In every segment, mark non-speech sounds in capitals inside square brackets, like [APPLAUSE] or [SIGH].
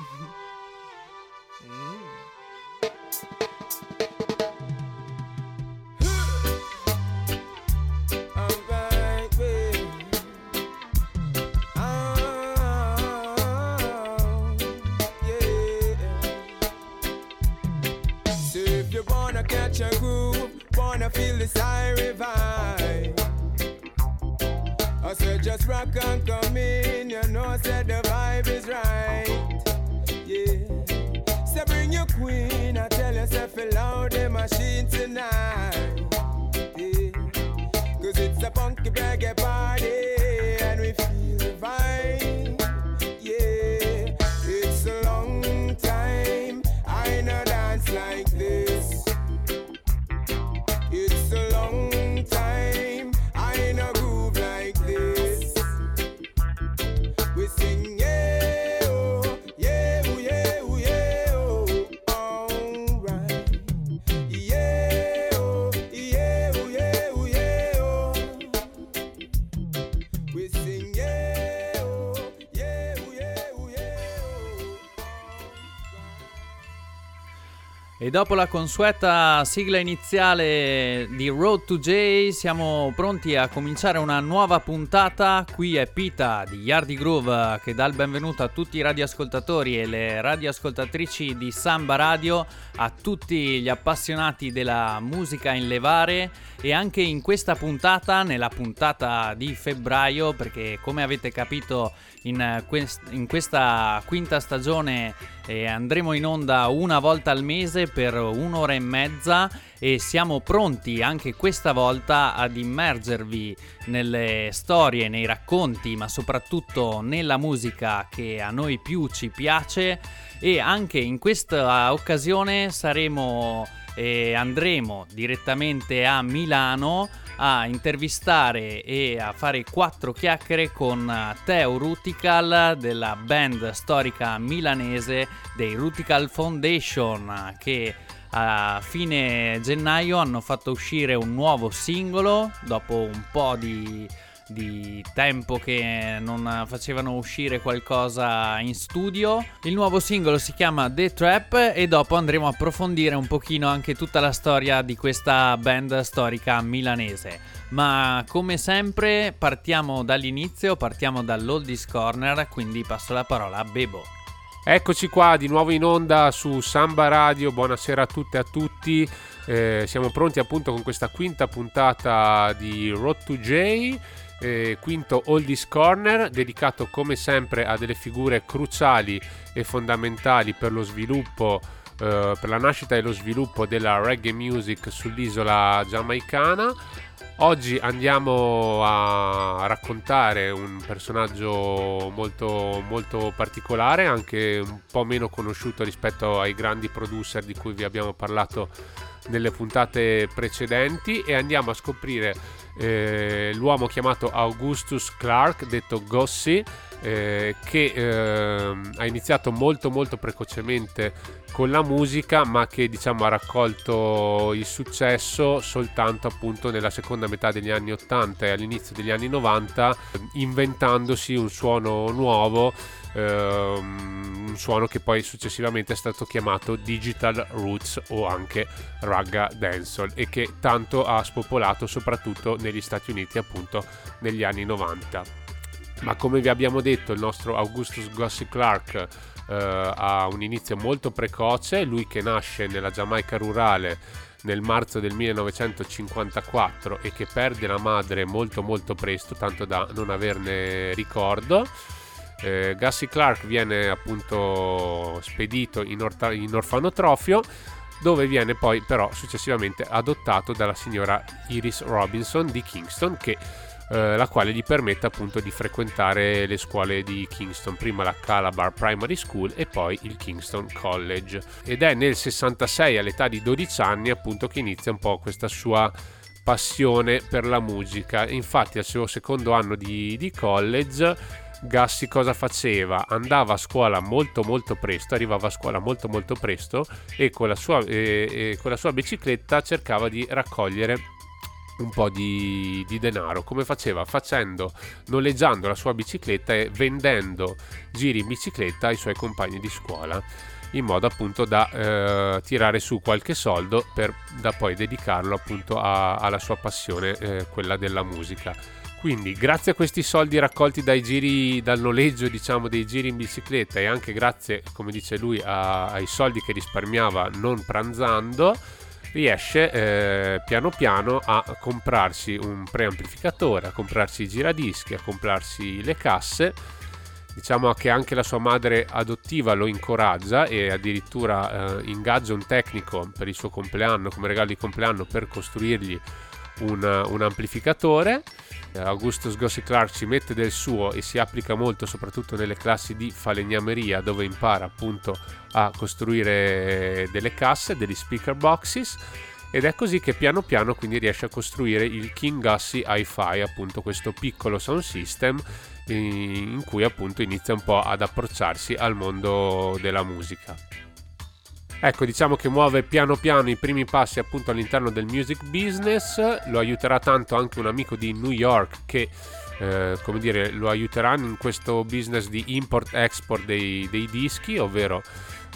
Mm-hmm. [LAUGHS] Dopo la consueta sigla iniziale di Road to J siamo pronti a cominciare una nuova puntata. Qui è Pita di Yardi Groove che dà il benvenuto a tutti i radioascoltatori e le radioascoltatrici di Samba Radio, a tutti gli appassionati della musica in levare e anche in questa puntata, nella puntata di febbraio, perché come avete capito in, quest- in questa quinta stagione eh, andremo in onda una volta al mese per un'ora e mezza e siamo pronti anche questa volta ad immergervi nelle storie, nei racconti, ma soprattutto nella musica che a noi più ci piace. E anche in questa occasione saremo e andremo direttamente a Milano a intervistare e a fare quattro chiacchiere con Teo Rutical della band storica milanese dei Rutical Foundation che a fine gennaio hanno fatto uscire un nuovo singolo dopo un po' di, di tempo che non facevano uscire qualcosa in studio. Il nuovo singolo si chiama The Trap e dopo andremo a approfondire un pochino anche tutta la storia di questa band storica milanese. Ma come sempre partiamo dall'inizio, partiamo dall'Oldies Corner, quindi passo la parola a Bebo. Eccoci qua di nuovo in onda su Samba Radio, buonasera a tutte e a tutti. Eh, siamo pronti appunto con questa quinta puntata di Road to J, eh, quinto Oldies Corner, dedicato come sempre a delle figure cruciali e fondamentali per lo sviluppo, eh, per la nascita e lo sviluppo della reggae music sull'isola giamaicana. Oggi andiamo a raccontare un personaggio molto, molto particolare, anche un po' meno conosciuto rispetto ai grandi producer di cui vi abbiamo parlato nelle puntate precedenti e andiamo a scoprire eh, l'uomo chiamato Augustus Clark, detto Gossi, eh, che eh, ha iniziato molto molto precocemente con la musica ma che diciamo ha raccolto il successo soltanto appunto nella seconda metà degli anni 80 e all'inizio degli anni 90 inventandosi un suono nuovo ehm, un suono che poi successivamente è stato chiamato Digital Roots o anche Ragga Dancehall e che tanto ha spopolato soprattutto negli Stati Uniti appunto negli anni 90 ma come vi abbiamo detto il nostro Augustus Gossi Clark eh, ha un inizio molto precoce, lui che nasce nella Giamaica rurale nel marzo del 1954 e che perde la madre molto molto presto, tanto da non averne ricordo. Eh, Gussie Clark viene appunto spedito in, orta- in orfanotrofio dove viene poi però successivamente adottato dalla signora Iris Robinson di Kingston che eh, la quale gli permette appunto di frequentare le scuole di Kingston, prima la Calabar Primary School e poi il Kingston College. Ed è nel 66 all'età di 12 anni appunto che inizia un po' questa sua passione per la musica. Infatti al suo secondo anno di, di college Gassi cosa faceva? Andava a scuola molto molto presto, arrivava a scuola molto molto presto e con la sua, e, e con la sua bicicletta cercava di raccogliere un po' di, di, denaro. Come faceva? Facendo, noleggiando la sua bicicletta e vendendo giri in bicicletta ai suoi compagni di scuola in modo appunto da eh, tirare su qualche soldo per da poi dedicarlo appunto a, alla sua passione, eh, quella della musica. Quindi grazie a questi soldi raccolti dai giri, dal noleggio diciamo dei giri in bicicletta e anche grazie, come dice lui, a, ai soldi che risparmiava non pranzando, riesce eh, piano piano a comprarsi un preamplificatore, a comprarsi i giradischi, a comprarsi le casse. Diciamo che anche la sua madre adottiva lo incoraggia e addirittura eh, ingaggia un tecnico per il suo compleanno, come regalo di compleanno, per costruirgli un, un amplificatore. Augustus Gossi Clark ci mette del suo e si applica molto soprattutto nelle classi di falegnameria dove impara appunto a costruire delle casse, degli speaker boxes ed è così che piano piano quindi riesce a costruire il King Gussie Hi-Fi, appunto questo piccolo sound system in cui appunto inizia un po' ad approcciarsi al mondo della musica. Ecco, diciamo che muove piano piano i primi passi appunto all'interno del music business, lo aiuterà tanto anche un amico di New York che eh, come dire, lo aiuterà in questo business di import-export dei, dei dischi, ovvero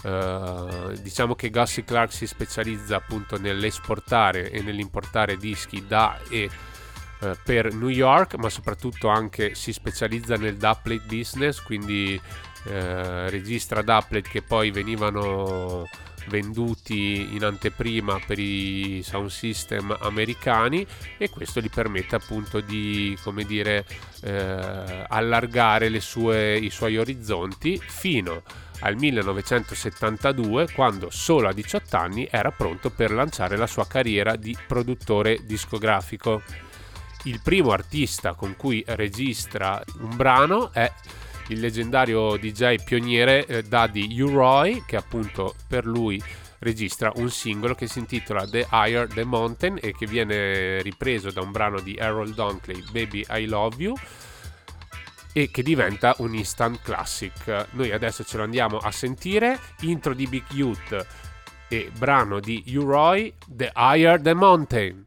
eh, diciamo che Gussie Clark si specializza appunto nell'esportare e nell'importare dischi da e eh, per New York, ma soprattutto anche si specializza nel dubplate business, quindi eh, registra dubplate che poi venivano venduti in anteprima per i sound system americani e questo gli permette appunto di come dire eh, allargare sue, i suoi orizzonti fino al 1972 quando solo a 18 anni era pronto per lanciare la sua carriera di produttore discografico. Il primo artista con cui registra un brano è il leggendario DJ pioniere eh, Daddy U-Roy, che appunto per lui registra un singolo che si intitola The Higher the Mountain e che viene ripreso da un brano di Harold Dunkley, Baby I Love You e che diventa un instant classic. Noi adesso ce lo andiamo a sentire, intro di Big Youth e brano di U-Roy, The Higher the Mountain.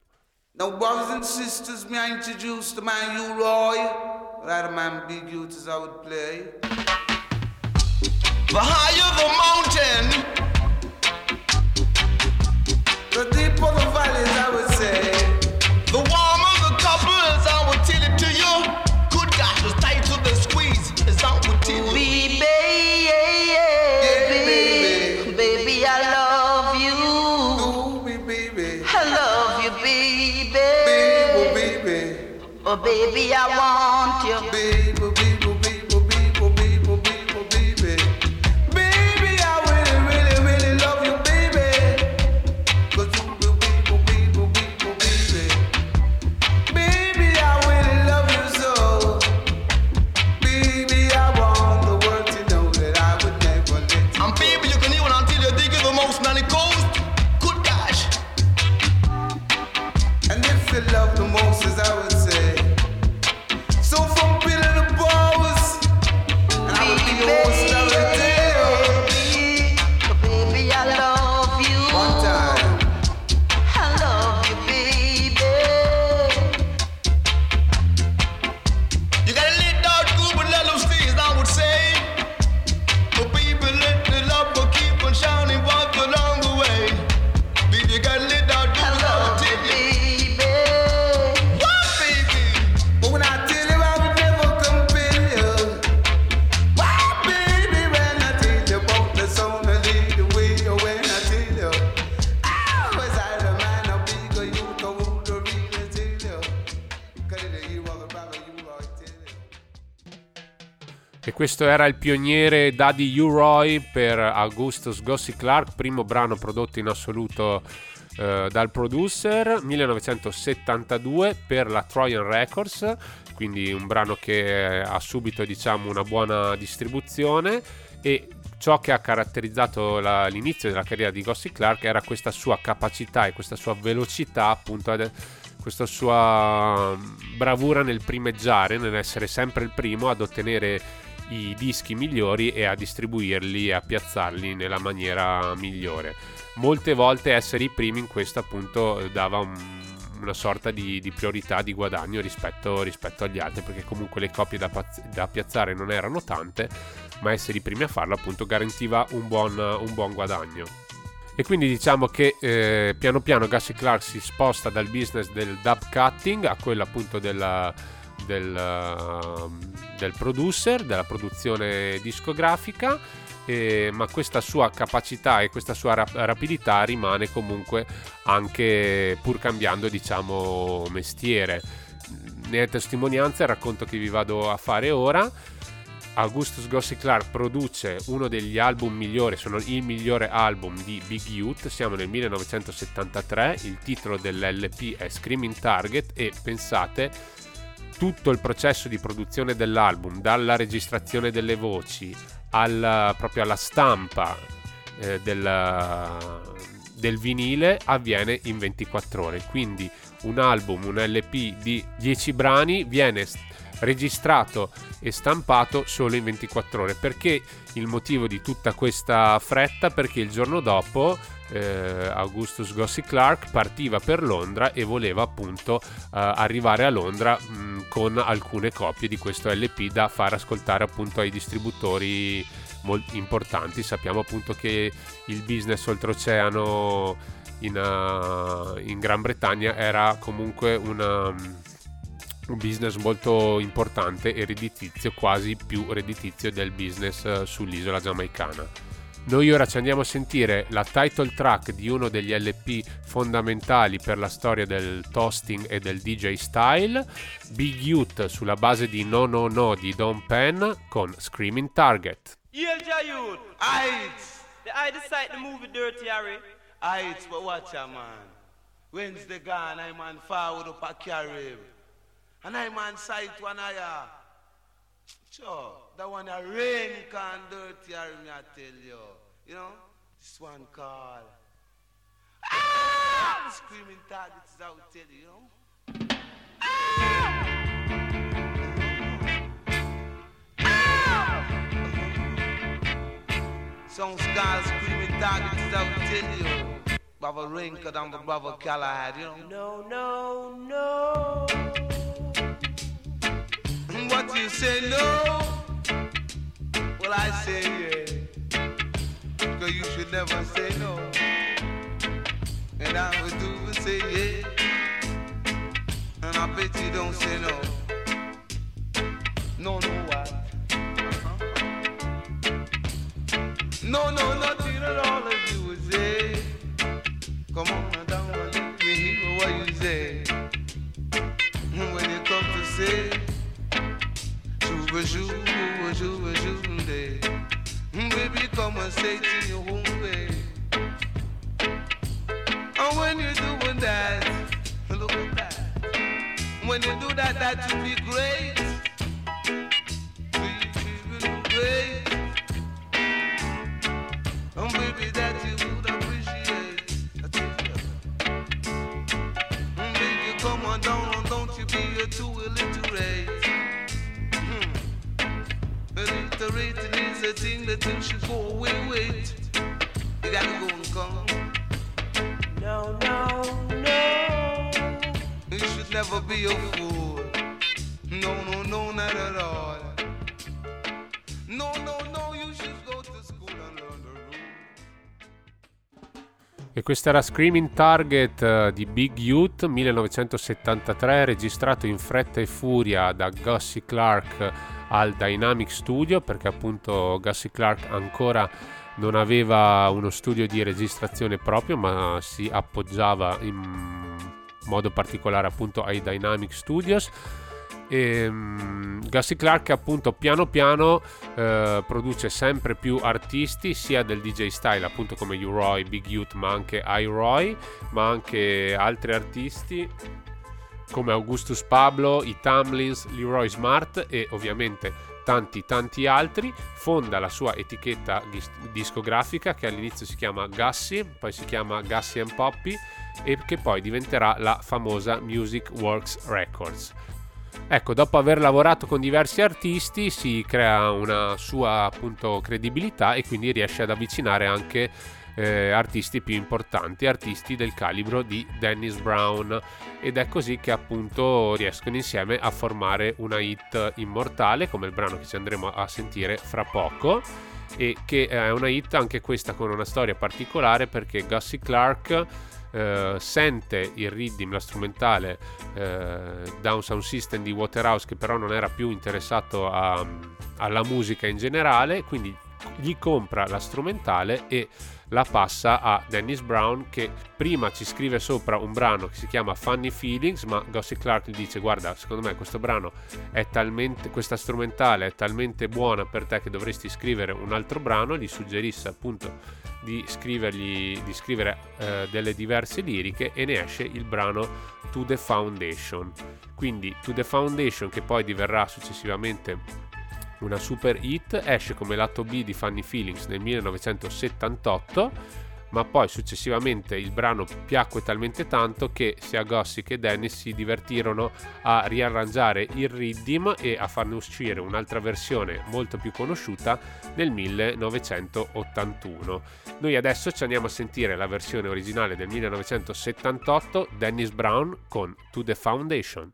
Now, brothers and sisters, may I introduce man U-Roy? Right, man, big youth I would play. The higher the mountain, the deeper the valleys, I would say. Oh, baby, I want you. baby, questo era il pioniere Daddy U-Roy per Augustus Gossi Clark, primo brano prodotto in assoluto eh, dal producer, 1972 per la Trojan Records, quindi un brano che ha subito diciamo una buona distribuzione e ciò che ha caratterizzato la- l'inizio della carriera di Gossi Clark era questa sua capacità e questa sua velocità appunto ad- questa sua mm, bravura nel primeggiare, nell'essere sempre il primo ad ottenere i dischi migliori e a distribuirli e a piazzarli nella maniera migliore. Molte volte essere i primi in questo appunto dava un, una sorta di, di priorità di guadagno rispetto, rispetto agli altri perché comunque le copie da, da piazzare non erano tante ma essere i primi a farlo appunto garantiva un buon, un buon guadagno e quindi diciamo che eh, piano piano Gussie Clark si sposta dal business del dub cutting a quello appunto della, del, uh, del producer, della produzione discografica eh, ma questa sua capacità e questa sua rap- rapidità rimane comunque anche pur cambiando diciamo mestiere. Ne è testimonianza il racconto che vi vado a fare ora. Augustus Gossi Clark produce uno degli album migliori, sono il migliore album di Big Youth, siamo nel 1973, il titolo dell'LP è Screaming Target e pensate tutto il processo di produzione dell'album, dalla registrazione delle voci al, proprio alla stampa eh, del, del vinile avviene in 24 ore. Quindi un album, un LP di 10 brani viene registrato e stampato solo in 24 ore. Perché il motivo di tutta questa fretta? Perché il giorno dopo eh, Augustus Gossi Clark partiva per Londra e voleva appunto eh, arrivare a Londra mh, con alcune copie di questo LP da far ascoltare appunto ai distributori molto importanti. Sappiamo appunto che il business oltreoceano in, uh, in Gran Bretagna era comunque una, un business molto importante e redditizio, quasi più redditizio del business uh, sull'isola giamaicana. Noi ora ci andiamo a sentire la title track di uno degli LP fondamentali per la storia del toasting e del DJ style, Big Youth sulla base di No No No di Don Penn con Screaming Target. I decide to move it dirty, Harry. Aight, but watch out, man. Wednesday gone, I man forward up a carib. And I man sight one eye. Sure, that one a rain can dirty, Harry, me I tell you. You know, this one called. Ah! The Screaming targets, I will tell you, you know. Some scars screaming targets, I will tell you. Brother Rinker and the brother Callahad, you know. No, no, no. What do you say no? Well, I say yeah. You should never say no. And I would do is say yeah. And I bet you don't say no. No, no, what? No, no, nothing at all if you would say. Come on down and me hear what you say. When you come to say. Shuba shuba Come and say in your own way. And when you're doing that, look at that. When you do that, that will be great. Is a thing that you should go away with. You gotta go and come. No, no, no. You should never be a fool. No, no, no, not at all. No, no, no, you should go to school and learn the rules. E questo era Screaming Target eh, di Big Youth 1973, registrato in fretta e furia da Gussie Clark al Dynamic Studio, perché appunto Gussie Clark ancora non aveva uno studio di registrazione proprio, ma si appoggiava in modo particolare appunto ai Dynamic Studios. E, um, Gussie Clark appunto piano piano eh, produce sempre più artisti sia del DJ style appunto come U-Roy, Big Youth ma anche I-Roy ma anche altri artisti come Augustus Pablo, i Tamlins, Leroy Smart e ovviamente tanti tanti altri. Fonda la sua etichetta dis- discografica che all'inizio si chiama Gussie poi si chiama Gussie and Poppy e che poi diventerà la famosa Music Works Records. Ecco, dopo aver lavorato con diversi artisti si crea una sua appunto credibilità e quindi riesce ad avvicinare anche eh, artisti più importanti, artisti del calibro di Dennis Brown. Ed è così che appunto riescono insieme a formare una hit immortale come il brano che ci andremo a sentire fra poco. E che è una hit anche questa con una storia particolare perché Gussie Clark eh, sente il rhythm, la strumentale eh, da un sound system di Waterhouse che però non era più interessato a- alla musica in generale, quindi gli compra la strumentale e la passa a Dennis Brown che prima ci scrive sopra un brano che si chiama Funny Feelings ma Gussie Clark gli dice guarda secondo me questo brano è talmente questa strumentale è talmente buona per te che dovresti scrivere un altro brano gli suggerisse appunto di scrivergli di scrivere eh, delle diverse liriche e ne esce il brano To The Foundation. Quindi To The Foundation che poi diverrà successivamente una super hit, esce come lato B di Funny Feelings nel 1978, ma poi successivamente il brano piacque talmente tanto che sia Gossi che Dennis si divertirono a riarrangiare il rhythm e a farne uscire un'altra versione molto più conosciuta nel 1981. Noi adesso ci andiamo a sentire la versione originale del 1978, Dennis Brown con To The Foundation.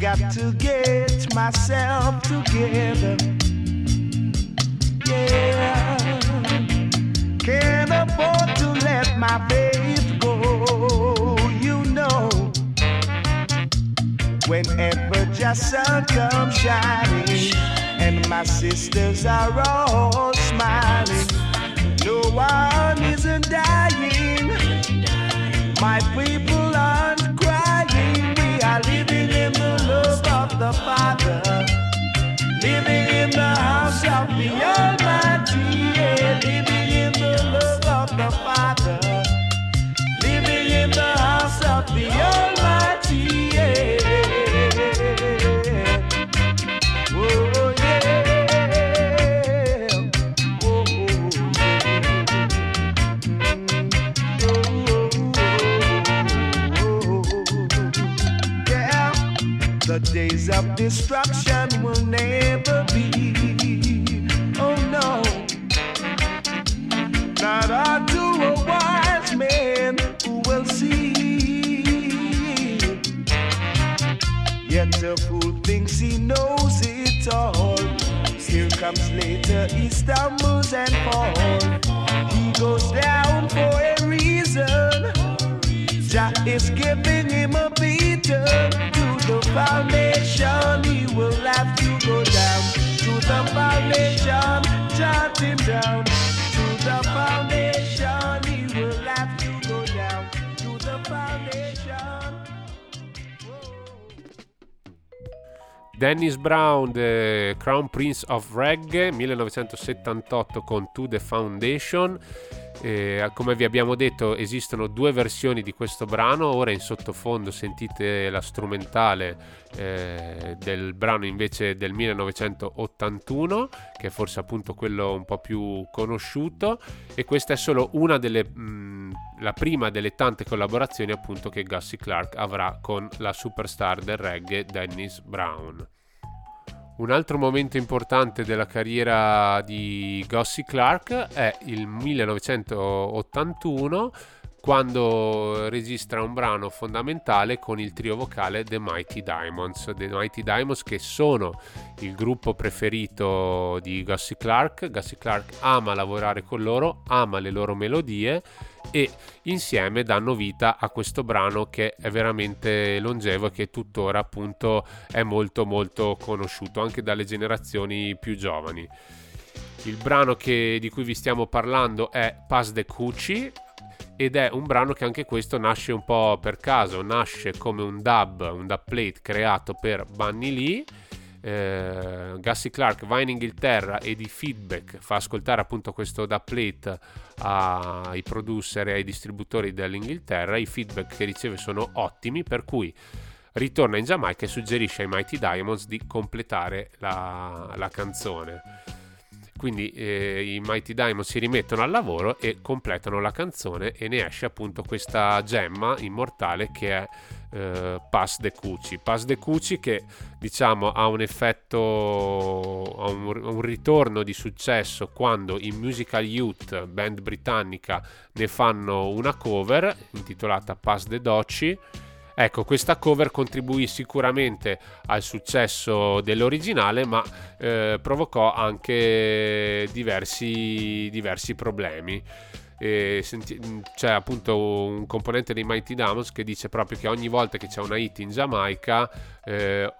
Got to get myself together. Yeah. Can't afford to let my whenever just sun comes shining, and my sisters are all smiling, no one isn't dying. My people of destruction will never be. Oh no, not unto a wise man who will see. Yet a fool thinks he knows it all. Here comes later, he stumbles and falls. He goes down for a reason. Jah is giving him a beating foundation. He will have to go down to the foundation. Jot him down to the foundation. He will have to go down to the foundation. Dennis Brown, The Crown Prince of Reggae 1978 con To The Foundation. Eh, come vi abbiamo detto esistono due versioni di questo brano, ora in sottofondo sentite la strumentale eh, del brano invece del 1981 che è forse appunto quello un po' più conosciuto e questa è solo una delle mh, la prima delle tante collaborazioni appunto che Gussie Clark avrà con la superstar del reggae Dennis Brown. Un altro momento importante della carriera di Gussie Clark è il 1981 quando registra un brano fondamentale con il trio vocale The Mighty Diamonds. The Mighty Diamonds che sono il gruppo preferito di Gussie Clark. Gussie Clark ama lavorare con loro, ama le loro melodie e insieme danno vita a questo brano che è veramente longevo e che tuttora appunto è molto molto conosciuto anche dalle generazioni più giovani. Il brano che- di cui vi stiamo parlando è Pass the Coochie ed è un brano che anche questo nasce un po' per caso, nasce come un dub, un dub plate creato per Bunny Lee. Eh, Gussie Clark va in Inghilterra e di feedback fa ascoltare appunto questo dub plate ai producer e ai distributori dell'Inghilterra. I feedback che riceve sono ottimi, per cui ritorna in Giamaica e suggerisce ai Mighty Diamonds di completare la, la canzone. Quindi eh, i Mighty Diamond si rimettono al lavoro e completano la canzone e ne esce appunto questa gemma immortale che è eh, Pass de Cucci. Pass de Cucci che diciamo ha un effetto, ha un, un ritorno di successo quando i Musical Youth, band britannica, ne fanno una cover intitolata Pass de Docci. Ecco, questa cover contribuì sicuramente al successo dell'originale, ma eh, provocò anche diversi, diversi problemi. Senti- c'è appunto un componente dei Mighty Diamonds che dice proprio che ogni volta che c'è una hit in Giamaica eh,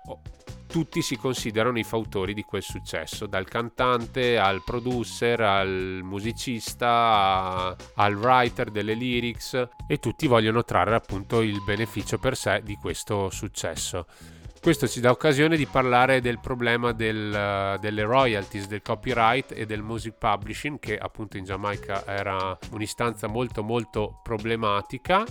tutti si considerano i fautori di quel successo, dal cantante al producer al musicista a- al writer delle lyrics e tutti vogliono trarre appunto il beneficio per sé di questo successo. Questo ci dà occasione di parlare del problema del, delle royalties, del copyright e del music publishing, che appunto in Giamaica era un'istanza molto molto problematica.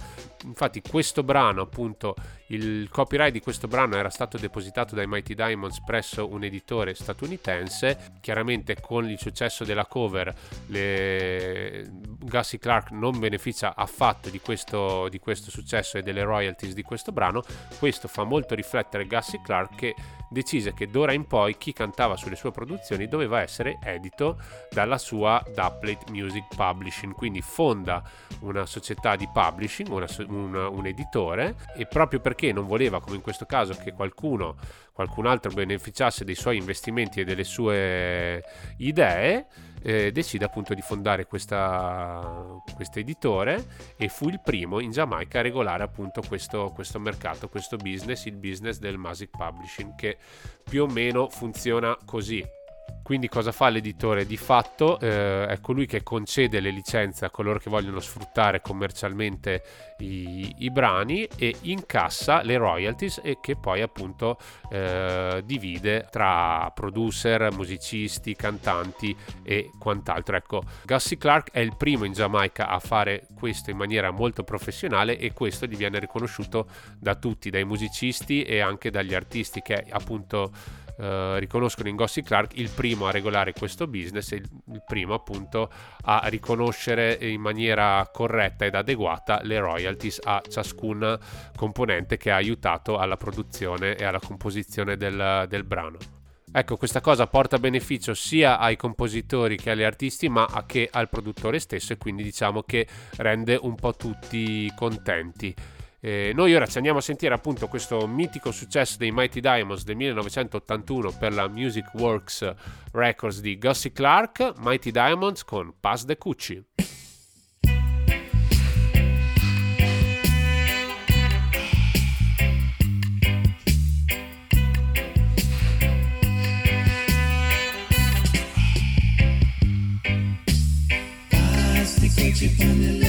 Infatti questo brano, appunto, il copyright di questo brano era stato depositato dai Mighty Diamonds presso un editore statunitense. Chiaramente con il successo della cover le... Gussie Clark non beneficia affatto di questo, di questo successo e delle royalties di questo brano. Questo fa molto riflettere Gussie Clark che decise che d'ora in poi chi cantava sulle sue produzioni doveva essere edito dalla sua Duplet Music Publishing, quindi fonda una società di publishing, una so- un, un editore e proprio perché non voleva, come in questo caso, che qualcuno, qualcun altro beneficiasse dei suoi investimenti e delle sue idee, eh, decide appunto di fondare questo editore e fu il primo in Giamaica a regolare appunto questo, questo mercato, questo business, il business del music publishing che più o meno funziona così. Quindi cosa fa l'editore? Di fatto eh, è colui che concede le licenze a coloro che vogliono sfruttare commercialmente i, i brani e incassa le royalties e che poi appunto eh, divide tra producer, musicisti, cantanti e quant'altro. Ecco, Gussie Clark è il primo in Giamaica a fare questo in maniera molto professionale e questo gli viene riconosciuto da tutti, dai musicisti e anche dagli artisti che appunto eh, riconoscono in Gussie Clark il primo a regolare questo business e il, primo appunto a riconoscere in maniera corretta ed adeguata le royalties a ciascun componente che ha aiutato alla produzione e alla composizione del, del brano. Ecco, questa cosa porta beneficio sia ai compositori che agli artisti, ma che al produttore stesso e quindi diciamo che rende un po' tutti contenti. Eh, noi ora ci andiamo a sentire appunto questo mitico successo dei Mighty Diamonds del 1981 per la Music Works Records di Gussie Clark, Mighty Diamonds con Pass the Cucci. Pass the ketchup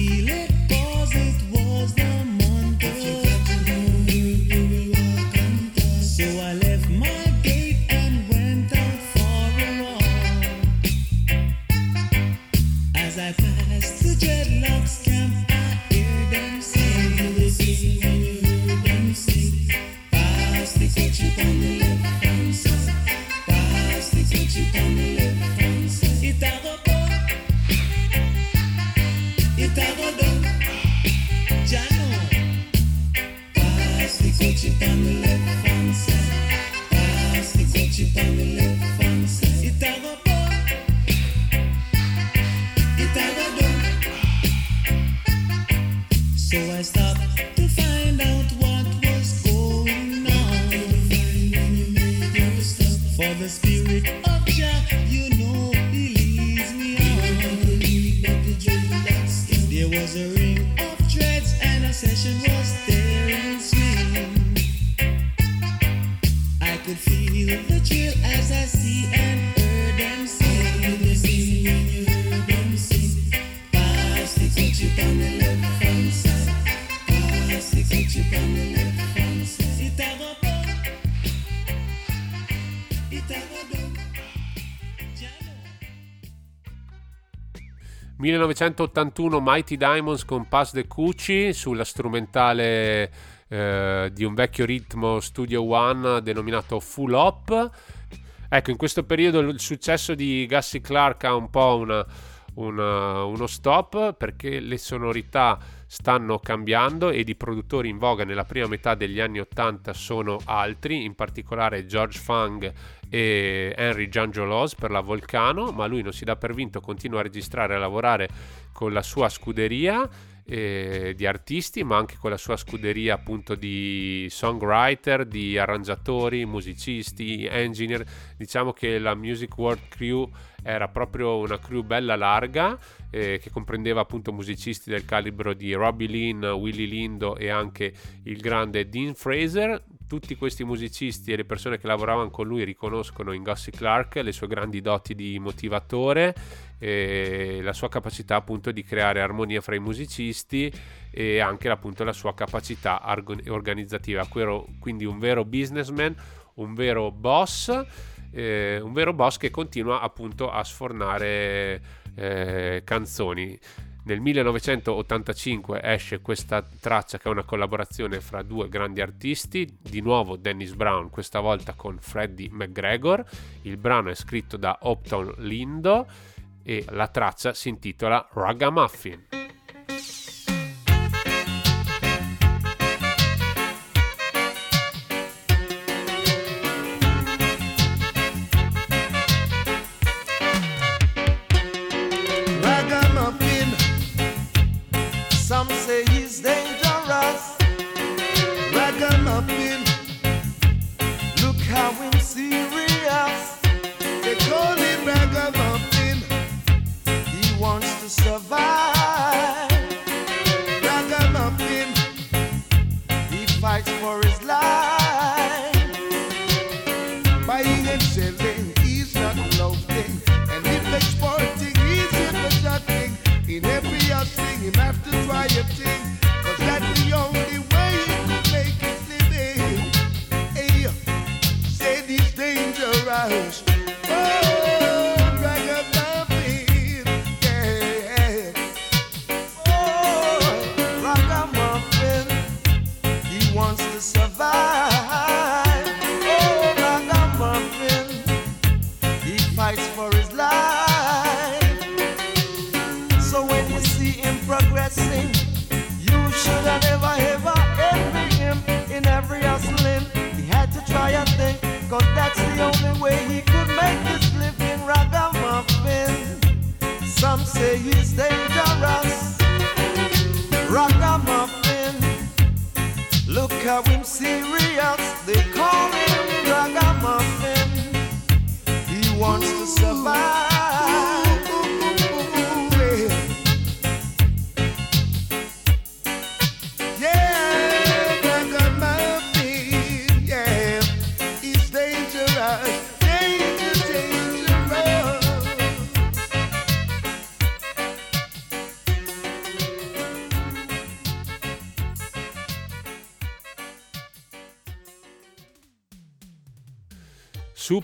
1981 Mighty Diamonds con Pass the Cucci sulla strumentale eh, di un vecchio ritmo Studio One denominato Full Hop. Ecco, in questo periodo il successo di Gussie Clark ha un po' una- una- uno stop perché le sonorità stanno cambiando ed i produttori in voga nella prima metà degli anni 80 sono altri, in particolare George Fung e Henry Giangiolos per la Volcano, ma lui non si dà per vinto, continua a registrare e a lavorare con la sua scuderia eh, di artisti, ma anche con la sua scuderia appunto di songwriter, di arrangiatori, musicisti, engineer. Diciamo che la Music World Crew era proprio una crew bella larga eh, che comprendeva appunto musicisti del calibro di Robbie Lynn, Willie Lindo e anche il grande Dean Fraser. Tutti questi musicisti e le persone che lavoravano con lui riconoscono in Gussie Clark le sue grandi doti di motivatore e la sua capacità appunto di creare armonia fra i musicisti e anche appunto la sua capacità organizzativa, quindi un vero businessman, un vero boss, eh, un vero boss che continua appunto a sfornare eh, canzoni. Nel 1985 esce questa traccia che è una collaborazione fra due grandi artisti, di nuovo Dennis Brown, questa volta con Freddie McGregor. Il brano è scritto da Upton Lindo e la traccia si intitola. Ragamuffin. come say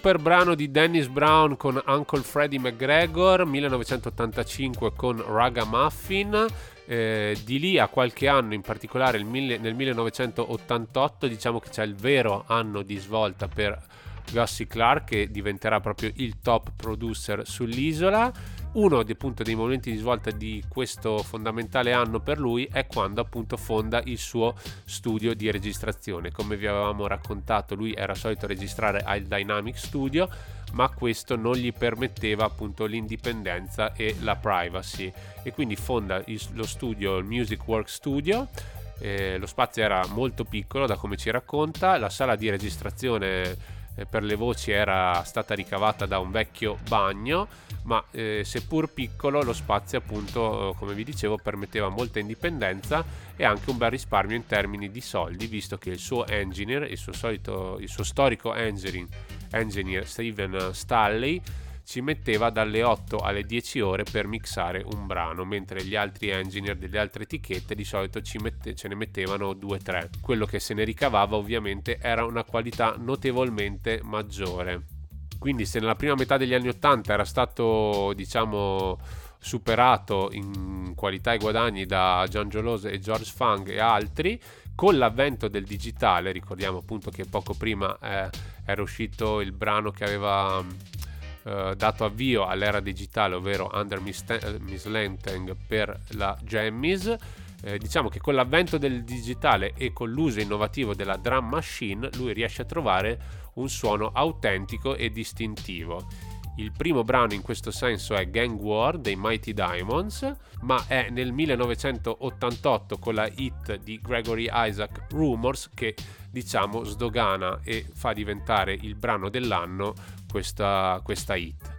Super brano di Dennis Brown con Uncle Freddie McGregor 1985 con Ragamuffin. Eh, di lì a qualche anno, in particolare il mille- nel 1988, diciamo che c'è il vero anno di svolta per Gussie Clark che diventerà proprio il top producer sull'isola. Uno appunto, dei momenti di svolta di questo fondamentale anno per lui è quando appunto fonda il suo studio di registrazione. Come vi avevamo raccontato, lui era solito registrare al Dynamic Studio, ma questo non gli permetteva appunto l'indipendenza e la privacy e quindi fonda il- lo studio, il Music Work Studio. Eh, lo spazio era molto piccolo da come ci racconta, la sala di registrazione per le voci era stata ricavata da un vecchio bagno, ma eh, seppur piccolo lo spazio appunto, come vi dicevo, permetteva molta indipendenza e anche un bel risparmio in termini di soldi, visto che il suo engineer, il suo, solito, il suo storico engineer, engineer Steven Stalley, ci metteva dalle 8 alle 10 ore per mixare un brano, mentre gli altri engineer delle altre etichette di solito mette- ce ne mettevano 2-3. Quello che se ne ricavava ovviamente era una qualità notevolmente maggiore. Quindi se nella prima metà degli anni 80 era stato, diciamo, superato in qualità e guadagni da Gian Geloso e George Funk e altri, con l'avvento del digitale, ricordiamo appunto che poco prima eh, era uscito il brano che aveva eh, dato avvio all'era digitale, ovvero Under Miss, Miss Lantern per la Jammies. Eh, diciamo che con l'avvento del digitale e con l'uso innovativo della drum machine, lui riesce a trovare un suono autentico e distintivo. Il primo brano in questo senso è Gang War dei Mighty Diamonds, ma è nel 1988 con la hit di Gregory Isaac Rumors che diciamo sdogana e fa diventare il brano dell'anno questa, questa hit.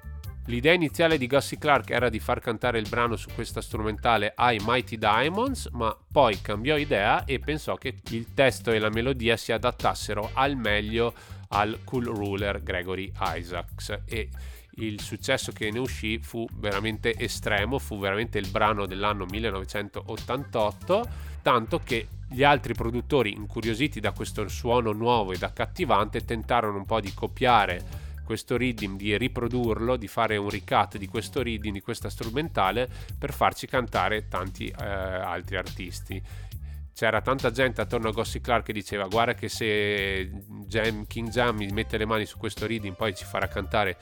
L'idea iniziale di Gussie Clark era di far cantare il brano su questa strumentale ai Mighty Diamonds, ma poi cambiò idea e pensò che il testo e la melodia si adattassero al meglio al cool ruler Gregory Isaacs e il successo che ne uscì fu veramente estremo, fu veramente il brano dell'anno 1988, tanto che gli altri produttori, incuriositi da questo suono nuovo ed accattivante, tentarono un po' di copiare questo rhythm, di riprodurlo, di fare un recut di questo rhythm, di questa strumentale, per farci cantare tanti eh, altri artisti. C'era tanta gente attorno a Gossie Clark che diceva guarda che se Jam, King Jam mi mette le mani su questo reading poi ci farà cantare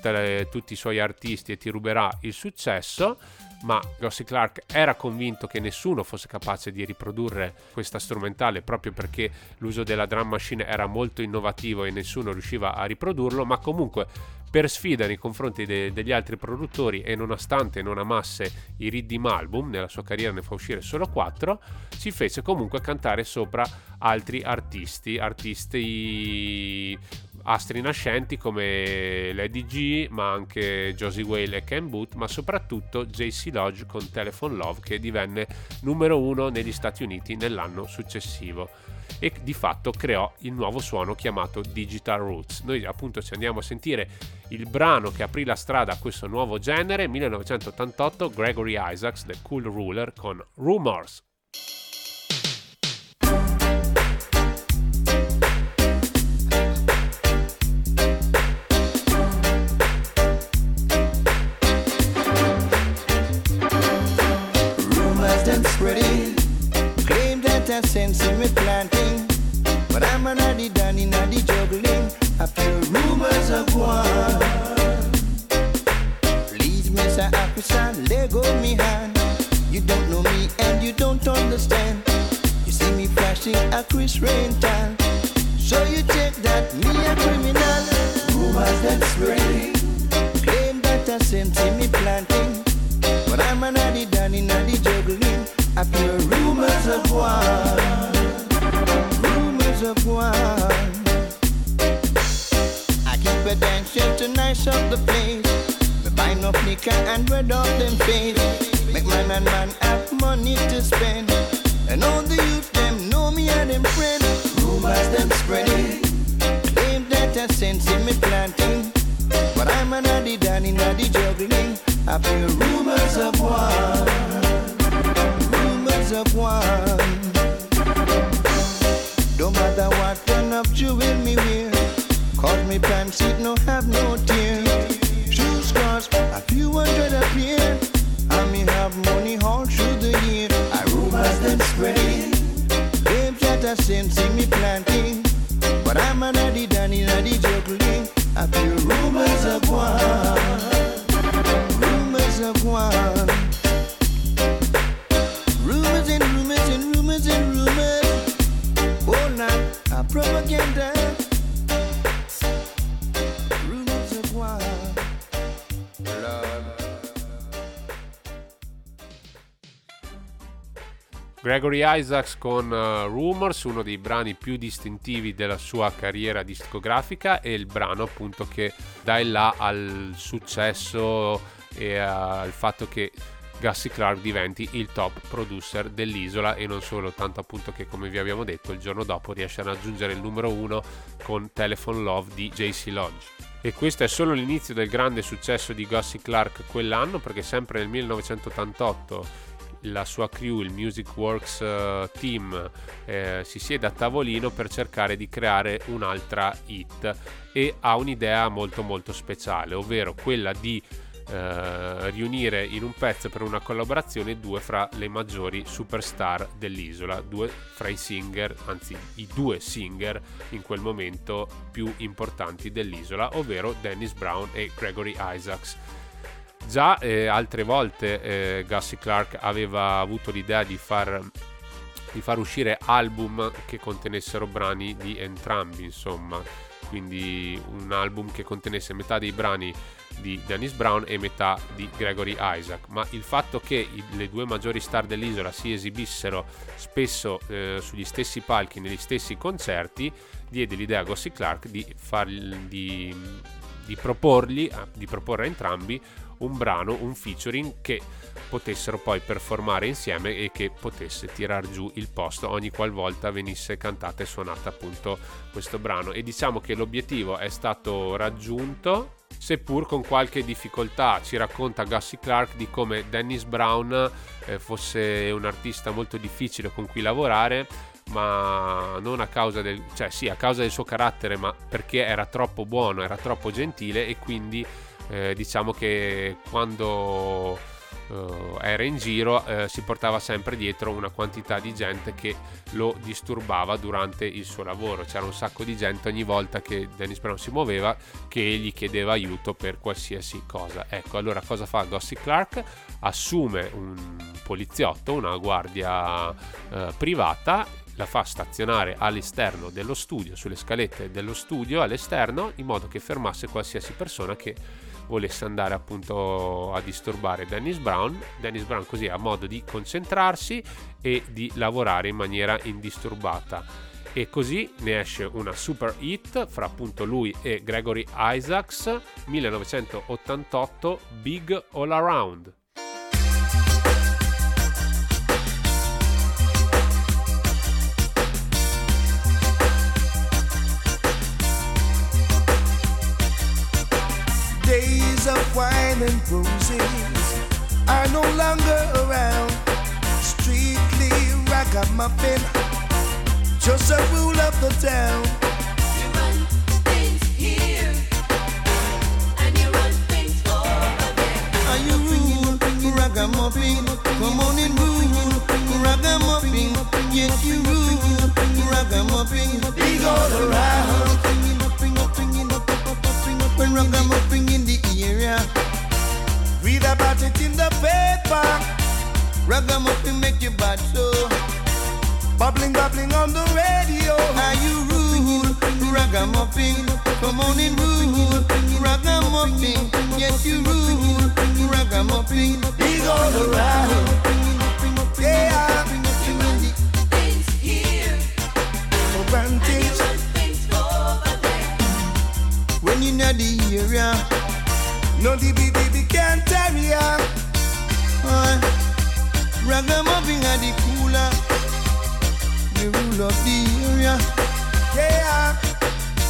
le, tutti i suoi artisti e ti ruberà il successo ma Gossie Clark era convinto che nessuno fosse capace di riprodurre questa strumentale proprio perché l'uso della drum machine era molto innovativo e nessuno riusciva a riprodurlo ma comunque per sfida nei confronti de- degli altri produttori e nonostante non amasse i Riddim album, nella sua carriera ne fa uscire solo 4, si fece comunque cantare sopra altri artisti, artisti astri nascenti come Lady G, ma anche Josie Whale e Ken Booth, ma soprattutto JC Lodge con Telephone Love che divenne numero uno negli Stati Uniti nell'anno successivo e di fatto creò il nuovo suono chiamato Digital Roots. Noi appunto ci andiamo a sentire il brano che aprì la strada a questo nuovo genere, 1988, Gregory Isaacs, The Cool Ruler con. Rumors I sense in me planting, but I'm already done in juggling. I feel rumors of war. Please, Mr. Officer, let go me hand. You don't know me and you don't understand. You see me flashing a Chris rental, so you take that me a criminal. Rumors them spreading, claim that I in me planting. But I'm an addy done in juggling. Feel rumors of war. Rumors of war. I keep a dancing to nice up the place. Me buy no liquor and red off them face. Make man and man have money to spend. And all the youth them know me and them friend. Rumors them spreading. Claim that I sense in me planting. But I'm an addy done in juggling. I feel rumors of war. Of war. Don't matter what kind of jewel me wear. Cause me pants no have no tear. Shoes cost a few hundred a pair. And me have money all through the year. I rumors them spreading. Claims that I sense in me planting. Gregory Isaacs con uh, Rumors, uno dei brani più distintivi della sua carriera discografica e il brano appunto che dà il là al successo e al fatto che Gussie Clark diventi il top producer dell'isola e non solo, tanto appunto che come vi abbiamo detto il giorno dopo riesce a raggiungere il numero uno con Telephone Love di JC Lodge. E questo è solo l'inizio del grande successo di Gussie Clark quell'anno perché sempre nel 1988 la sua crew, il Music Works eh, Team, eh, si siede a tavolino per cercare di creare un'altra hit e ha un'idea molto molto speciale, ovvero quella di eh, riunire in un pezzo per una collaborazione due fra le maggiori superstar dell'isola, due fra i singer, anzi i due singer in quel momento più importanti dell'isola, ovvero Dennis Brown e Gregory Isaacs. Già eh, altre volte eh, Gussie Clark aveva avuto l'idea di far, di far uscire album che contenessero brani di entrambi, insomma, quindi un album che contenesse metà dei brani di Dennis Brown e metà di Gregory Isaac, ma il fatto che le due maggiori star dell'isola si esibissero spesso eh, sugli stessi palchi, negli stessi concerti, diede l'idea a Gussie Clark di, far, di, di proporgli, di proporre a entrambi un brano, un featuring che potessero poi performare insieme e che potesse tirar giù il posto ogni qualvolta venisse cantata e suonata appunto questo brano. E diciamo che l'obiettivo è stato raggiunto seppur con qualche difficoltà. Ci racconta Gussie Clark di come Dennis Brown eh, fosse un artista molto difficile con cui lavorare ma non a causa del cioè sì a causa del suo carattere ma perché era troppo buono era troppo gentile e quindi eh, diciamo che quando eh, era in giro eh, si portava sempre dietro una quantità di gente che lo disturbava durante il suo lavoro. C'era un sacco di gente ogni volta che Dennis Brown si muoveva che gli chiedeva aiuto per qualsiasi cosa. Ecco, allora cosa fa Gussie Clark? Assume un poliziotto, una guardia eh, privata la fa stazionare all'esterno dello studio, sulle scalette dello studio all'esterno, in modo che fermasse qualsiasi persona che volesse andare appunto a disturbare Dennis Brown. Dennis Brown così ha modo di concentrarsi e di lavorare in maniera indisturbata. E così ne esce una super hit fra appunto lui e Gregory Isaacs 1988 Big All Around. Days of wine and roses are no longer around. Strictly ragamuffin, just a rule of the town. You run things here, and you run things over there. Are you rule ragamuffin? Come on and rule ragamuffin. Yes, you rule ragamuffin. Big all around. When ragamuffin in the area, read about it in the paper. Ragamuffin make you bad so. Bubbling, bubbling on the radio. Are you rule ragamuffin? Come on and rule ragamuffin. Yes, you rule ragamuffin. Big all around. Yeah. Advantage when you know the area. No DB baby can't tarry ya. Uh, Ragamuffin are the cooler, the rule of the area. Yeah.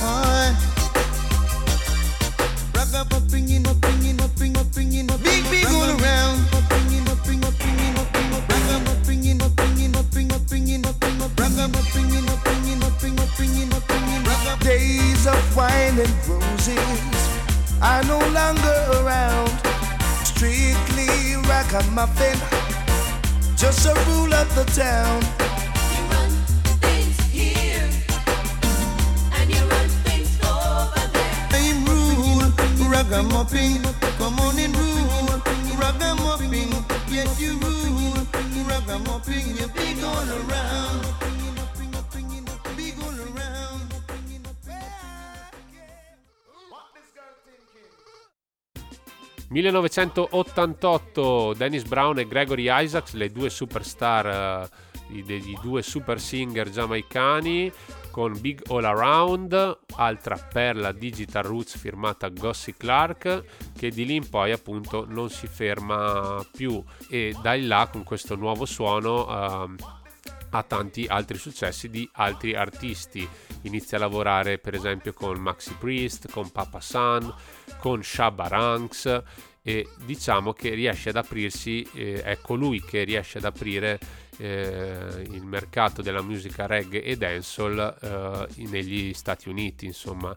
Uh, Ragamuffin in, upping in, upping, upping in, big big all around. Ragamuffin in, upping, upping in, upping in, upping, upping in, Ragamuffin in, upping in, upping, upping in, upping in. Days of wine and roses. Are no longer around. Strictly ragamuffin, just a rule of the town. We run this here and you run things over there. They I'm rule, ragamuffin, come on and rule, ragamuffin, yes you rule, ragamuffin, you big all around, 1988 Dennis Brown e Gregory Isaacs, le due superstar, eh, i- degli due super singer giamaicani, con Big All Around, altra perla Digital Roots firmata Gossie Clark, che di lì in poi appunto non si ferma più. E da là con questo nuovo suono ehm, ha tanti altri successi di altri artisti. Inizia a lavorare per esempio con Maxi Priest, con Papa San, con Shabba Ranks e diciamo che riesce ad aprirsi, eh, è colui che riesce ad aprire eh, il mercato della musica reggae e dancehall eh, negli Stati Uniti, insomma.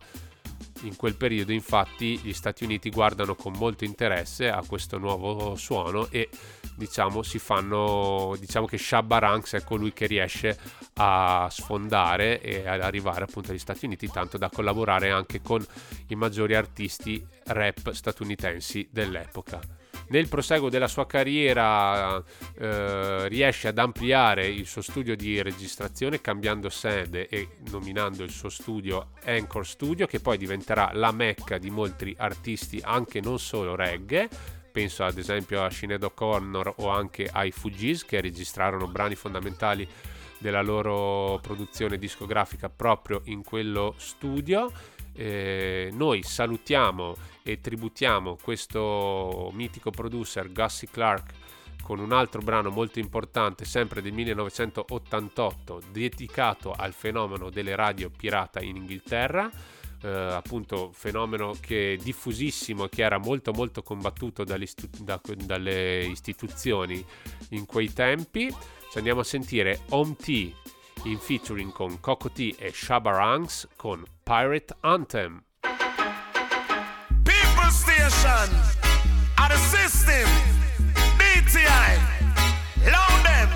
In quel periodo infatti gli Stati Uniti guardano con molto interesse a questo nuovo suono e diciamo fanno diciamo che Shabba Ranks è colui che riesce a sfondare e ad arrivare appunto agli Stati Uniti tanto da collaborare anche con i maggiori artisti rap statunitensi dell'epoca. Nel proseguo della sua carriera eh, riesce ad ampliare il suo studio di registrazione cambiando sede e nominando il suo studio Anchor Studio che poi diventerà la mecca di molti artisti anche non solo reggae penso ad esempio a Sinead O'Connor o anche ai Fugees che registrarono brani fondamentali della loro produzione discografica proprio in quello studio. Eh, noi salutiamo e tributiamo questo mitico producer Gussie Clark con un altro brano molto importante sempre del 1988 dedicato al fenomeno delle radio pirata in Inghilterra. Eh, appunto fenomeno che diffusissimo che era molto molto combattuto da- dalle istituzioni in quei tempi. Ci andiamo a sentire Home T in featuring con Coco T e Shabba Ranks con Pirate Anthem Station are the system. BTI, love them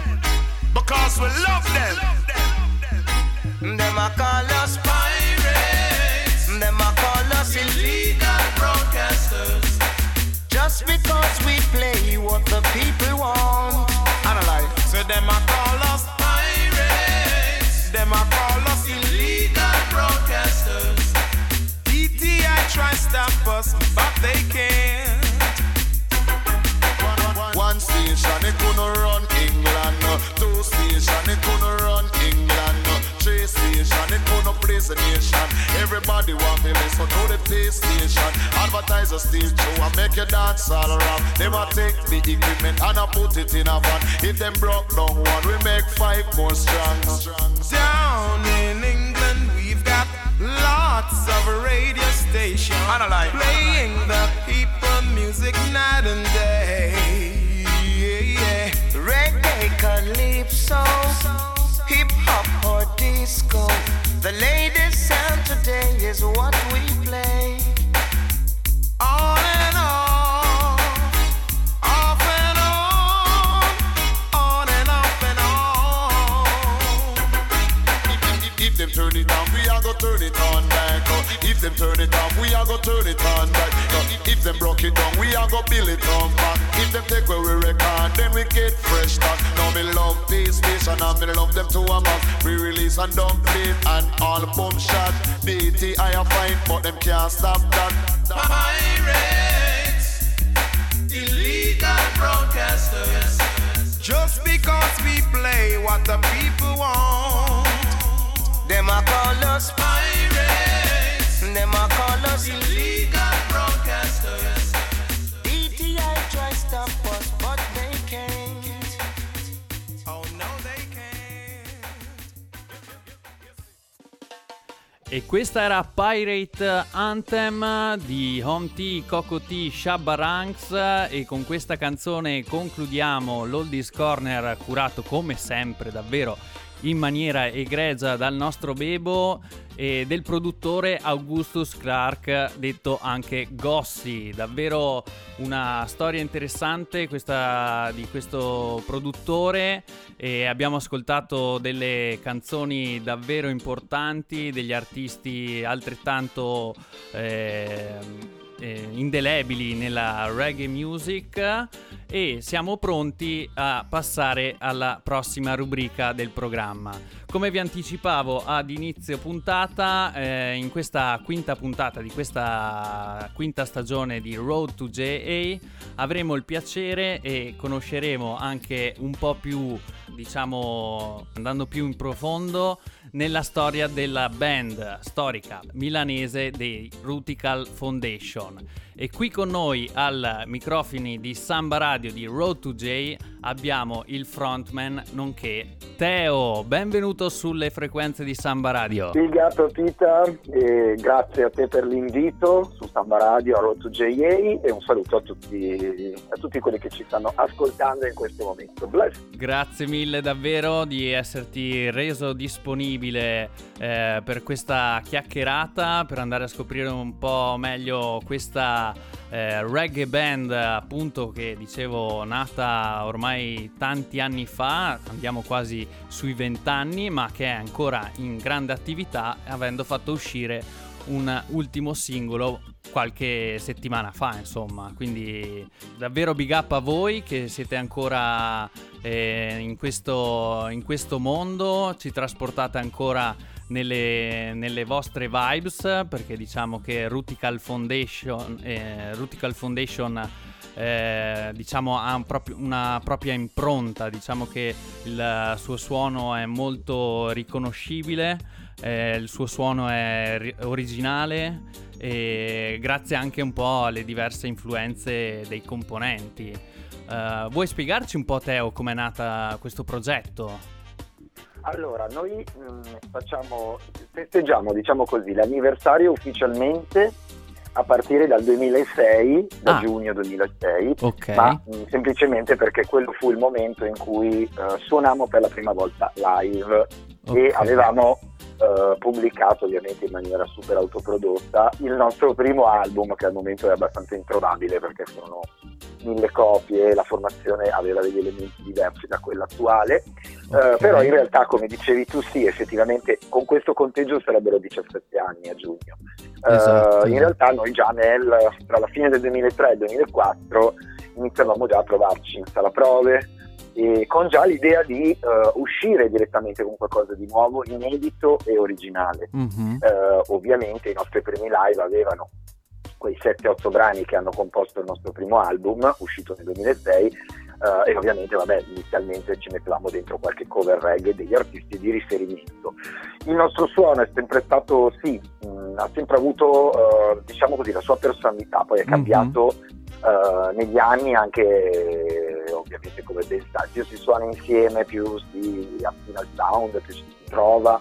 because we love them. Them a call us pirates. Them a call us illegal broadcasters. Just because we play what the people want. Stop us, but they can't. One station, it couldn't run England. Two station, it couldn't run England. Three station, it couldn't place the nation. Everybody want to listen to the PlayStation. Advertisers steal show and make you dance all around. They want take the equipment and I put it in a van. If them broke down one, we make five more strong. Down in England, we've got lots of radio stations Analyze. playing the people music night and day. Yeah, yeah. Reggae, calypso, hip hop or disco. The latest sound today is what we play. On and on, turn it on, go turn it on back. oh. If them turn it off, we are go turn it on back. If, if them broke it down, we are go build it on back. If them take where we record, then we get fresh start. Now me love this station and me love them to a mass. We release and dump it and all boom shot. BT I a fine, but them can't stop that. Pirates, illegal broadcasters. Just because we play what the people want. Them a call us Pirates, them a call us illegal broadcasters. BTI try stop us, but they can't. Oh no, they can't. E questa era Pirate Anthem di Home T, Coco T, Shabba Ranks e con questa canzone concludiamo l'Oldies Corner curato come sempre davvero in maniera egregia dal nostro Bebo e del produttore Augustus Clark, detto anche Gossi. Davvero una storia interessante questa di questo produttore e abbiamo ascoltato delle canzoni davvero importanti, degli artisti altrettanto eh, eh, indelebili nella reggae music e siamo pronti a passare alla prossima rubrica del programma. Come vi anticipavo ad inizio puntata, eh, in questa quinta puntata di questa quinta stagione di Road to JA avremo il piacere e conosceremo anche un po' più diciamo, andando più in profondo nella storia della band storica milanese dei Rutical Foundation. E qui con noi al microfoni di Samba Radio di Road to J abbiamo il frontman nonché Teo. Benvenuto sulle frequenze di Samba Radio. Il gatto Tita, e grazie a te per l'invito su Samba Radio a Road to JA e un saluto a tutti, a tutti quelli che ci stanno ascoltando in questo momento. Bless. Grazie mille davvero di esserti reso disponibile eh, per questa chiacchierata, per andare a scoprire un po' meglio questa eh, reggae band appunto che dicevo nata ormai tanti anni fa, andiamo quasi sui vent'anni, ma che è ancora in grande attività avendo fatto uscire un ultimo singolo qualche settimana fa, insomma. Quindi davvero big up a voi che siete ancora eh, in, questo, in questo mondo, ci trasportate ancora nelle, nelle vostre vibes, perché diciamo che Rutical Foundation, eh, Rutical Foundation eh, diciamo ha un proprio- una propria impronta, diciamo che il suo suono è molto riconoscibile, eh, il suo suono è ri- originale e grazie anche un po' alle diverse influenze dei componenti. Eh, vuoi spiegarci un po' Teo com'è nata questo progetto? Allora, noi mm, facciamo, festeggiamo, diciamo così, l'anniversario ufficialmente a partire dal 2006, da Ah. giugno 2006, Ok. ma mm, semplicemente perché quello fu il momento in cui eh, suonammo per la prima volta live e Ok. avevamo eh, pubblicato ovviamente in maniera super autoprodotta il nostro primo album che al momento è abbastanza introvabile perché sono mille copie, la formazione aveva degli elementi diversi da quella attuale, eh, Ok. però in realtà come dicevi tu sì, effettivamente con questo conteggio sarebbero 17 anni a giugno. Eh, Esatto. in realtà noi già nel, tra la fine del 2003 e il 2004 iniziavamo già a trovarci in sala prove e con già l'idea di eh, uscire direttamente con qualcosa di nuovo, inedito e originale. Mhm. Eh, ovviamente i nostri primi live avevano quei 7-8 brani che hanno composto il nostro primo album, uscito nel 2006, eh, e ovviamente vabbè, inizialmente ci mettevamo dentro qualche cover reggae degli artisti di riferimento. Il nostro suono è sempre stato, sì, mh, ha sempre avuto, eh, diciamo così, la sua personalità, poi è Mhm. cambiato eh, negli anni anche, ovviamente come ben sa, più si suona insieme, più si affina il sound, più si trova,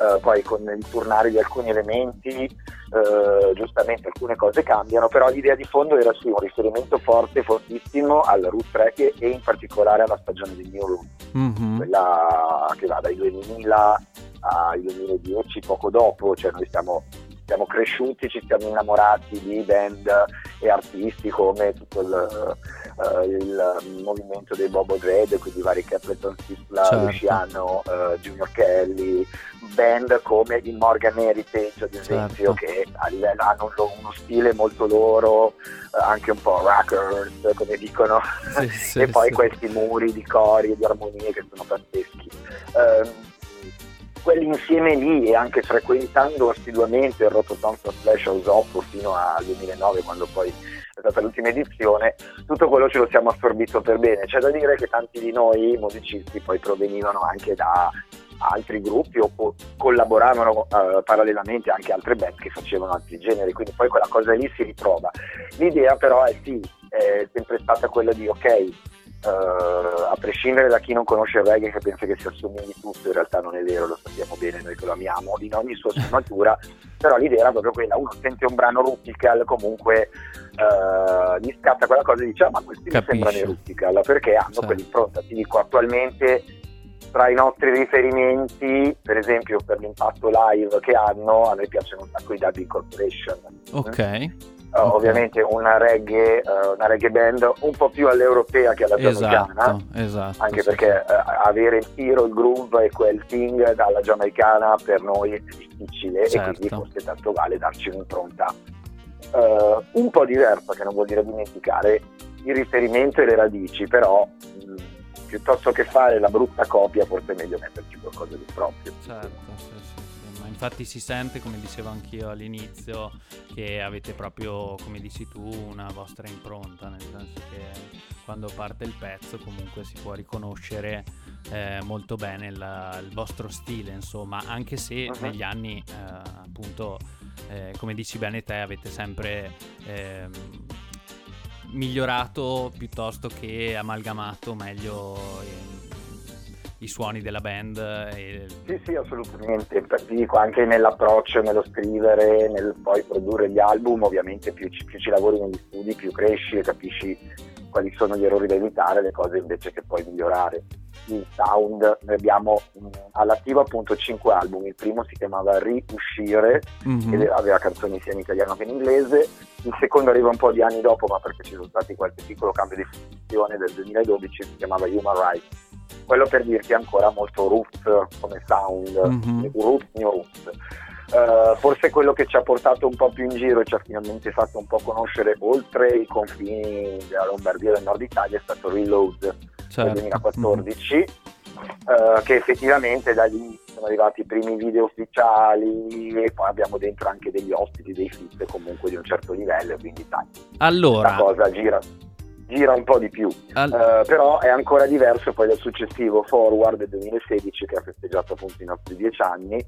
eh, poi con il turnare di alcuni elementi, eh, giustamente alcune cose cambiano, però l'idea di fondo era sì un riferimento forte, fortissimo al root reggae e in particolare alla stagione del New Root Mhm. quella che va dai 2000 ai 2010, poco dopo, cioè noi siamo, siamo cresciuti, ci siamo innamorati di band e artisti come tutto il, eh, il movimento dei Bobo Dread, quindi vari Capleton Sisla, Certo. Luciano, eh, Junior Kelly, band come i Morgan Heritage ad esempio, Certo. che a livello hanno uno, uno stile molto loro, eh, anche un po' rockers, come dicono, Sì, [LAUGHS] sì, e poi sì. questi muri di cori e di armonie che sono pazzeschi. Ehm, quell'insieme lì e anche frequentando assiduamente il Rototom Flash House Oppo fino al 2009 quando poi è stata l'ultima edizione, tutto quello ce lo siamo assorbito per bene. C'è da dire che tanti di noi musicisti poi provenivano anche da altri gruppi o, o collaboravano eh, parallelamente anche altre band che facevano altri generi, quindi poi quella cosa lì si ritrova. L'idea però è sì, è sempre stata quella di ok, eh, a prescindere da chi non conosce il reggae che pensa che si assomigli tutto, in realtà non è vero, lo sappiamo bene noi che lo amiamo in ogni sua sfumatura, [LAUGHS] però l'idea era proprio quella, uno sente un brano Rutical comunque eh, gli scatta quella cosa e dice ah ma questi mi Capisce. sembrano i Rutical perché hanno Certo. quell'impronta, ti dico attualmente tra i nostri riferimenti, per esempio per l'impatto live che hanno, a noi piacciono un sacco i Dub Incorporation. Ok. Eh, Ok. Ovviamente una reggae, eh, una reggae band un po' più all'europea che alla giamaicana, Esatto, esatto. anche sì, perché sì. eh, avere il tiro, il groove e quel thing dalla giamaicana per noi è difficile e Certo. quindi forse tanto vale darci un'impronta eh, un po' diversa, che non vuol dire dimenticare il riferimento e le radici, però mh, piuttosto che fare la brutta copia forse è meglio metterci qualcosa di proprio. Certo, sì, sì, infatti si sente, come dicevo anch'io all'inizio, che avete proprio, come dici tu, una vostra impronta, nel senso che quando parte il pezzo comunque si può riconoscere eh, molto bene il, il vostro stile, insomma, anche se Mhm. negli anni, eh, appunto, eh, come dici bene te, avete sempre ehm, migliorato piuttosto che amalgamato meglio i, suoni della band. E... Sì, sì, assolutamente. Dico anche nell'approccio, nello scrivere, nel poi produrre gli album, ovviamente più ci, più ci lavori negli studi, più cresci e capisci quali sono gli errori da evitare, le cose invece che puoi migliorare. Il sound, noi abbiamo mh, all'attivo appunto 5 album, il primo si chiamava Riuscire, Mhm. che aveva canzoni sia in italiano che in inglese, il secondo arriva un po' di anni dopo, ma perché ci sono stati qualche piccolo cambio di funzione del 2012, si chiamava Human Rights. Quello per dirti ancora molto roots come sound, Mhm. roots new roots. Eh, forse quello che ci ha portato un po' più in giro e ci ha finalmente fatto un po' conoscere oltre i confini della Lombardia e del nord Italia è stato Reload del Certo. 2014 eh, che effettivamente da lì sono arrivati i primi video ufficiali e poi abbiamo dentro anche degli ospiti, dei fit comunque di un certo livello quindi dai, Allora, la cosa gira, gira un po' di più al- Eh, però è ancora diverso poi dal successivo Forward del 2016 che ha festeggiato appunto i nostri dieci anni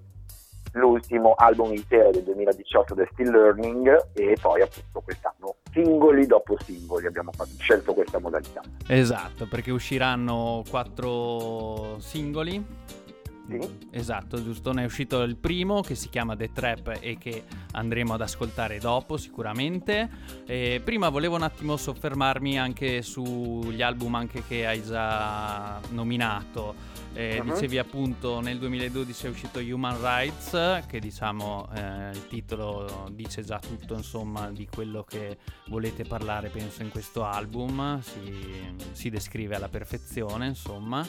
l'ultimo album intero del 2018 del Still Learning e poi appunto quest'anno singoli dopo singoli abbiamo scelto questa modalità esatto, perché usciranno quattro singoli. Sì. Esatto, giusto, ne è uscito il primo che si chiama The Trap e che andremo ad ascoltare dopo sicuramente. E prima volevo un attimo soffermarmi anche sugli album anche che hai già nominato. Eh, Mhm. Dicevi appunto nel 2012 è uscito Human Rights, che diciamo eh, il titolo dice già tutto insomma di quello che volete parlare penso in questo album, si, si descrive alla perfezione insomma.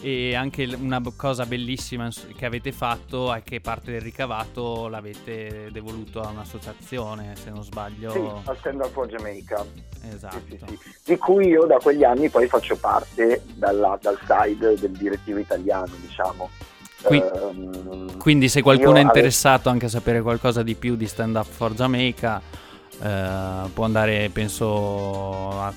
E anche una cosa bellissima che avete fatto è che parte del ricavato l'avete devoluto a un'associazione, se non sbaglio. sì, a Stand Up for Jamaica Esatto. sì, sì, sì. di cui io da quegli anni poi faccio parte dalla- dal side del direttivo italiano diciamo Qui- Ehm, Quindi se qualcuno è interessato anche a sapere qualcosa di più di Stand Up for Jamaica, eh, può andare, penso, a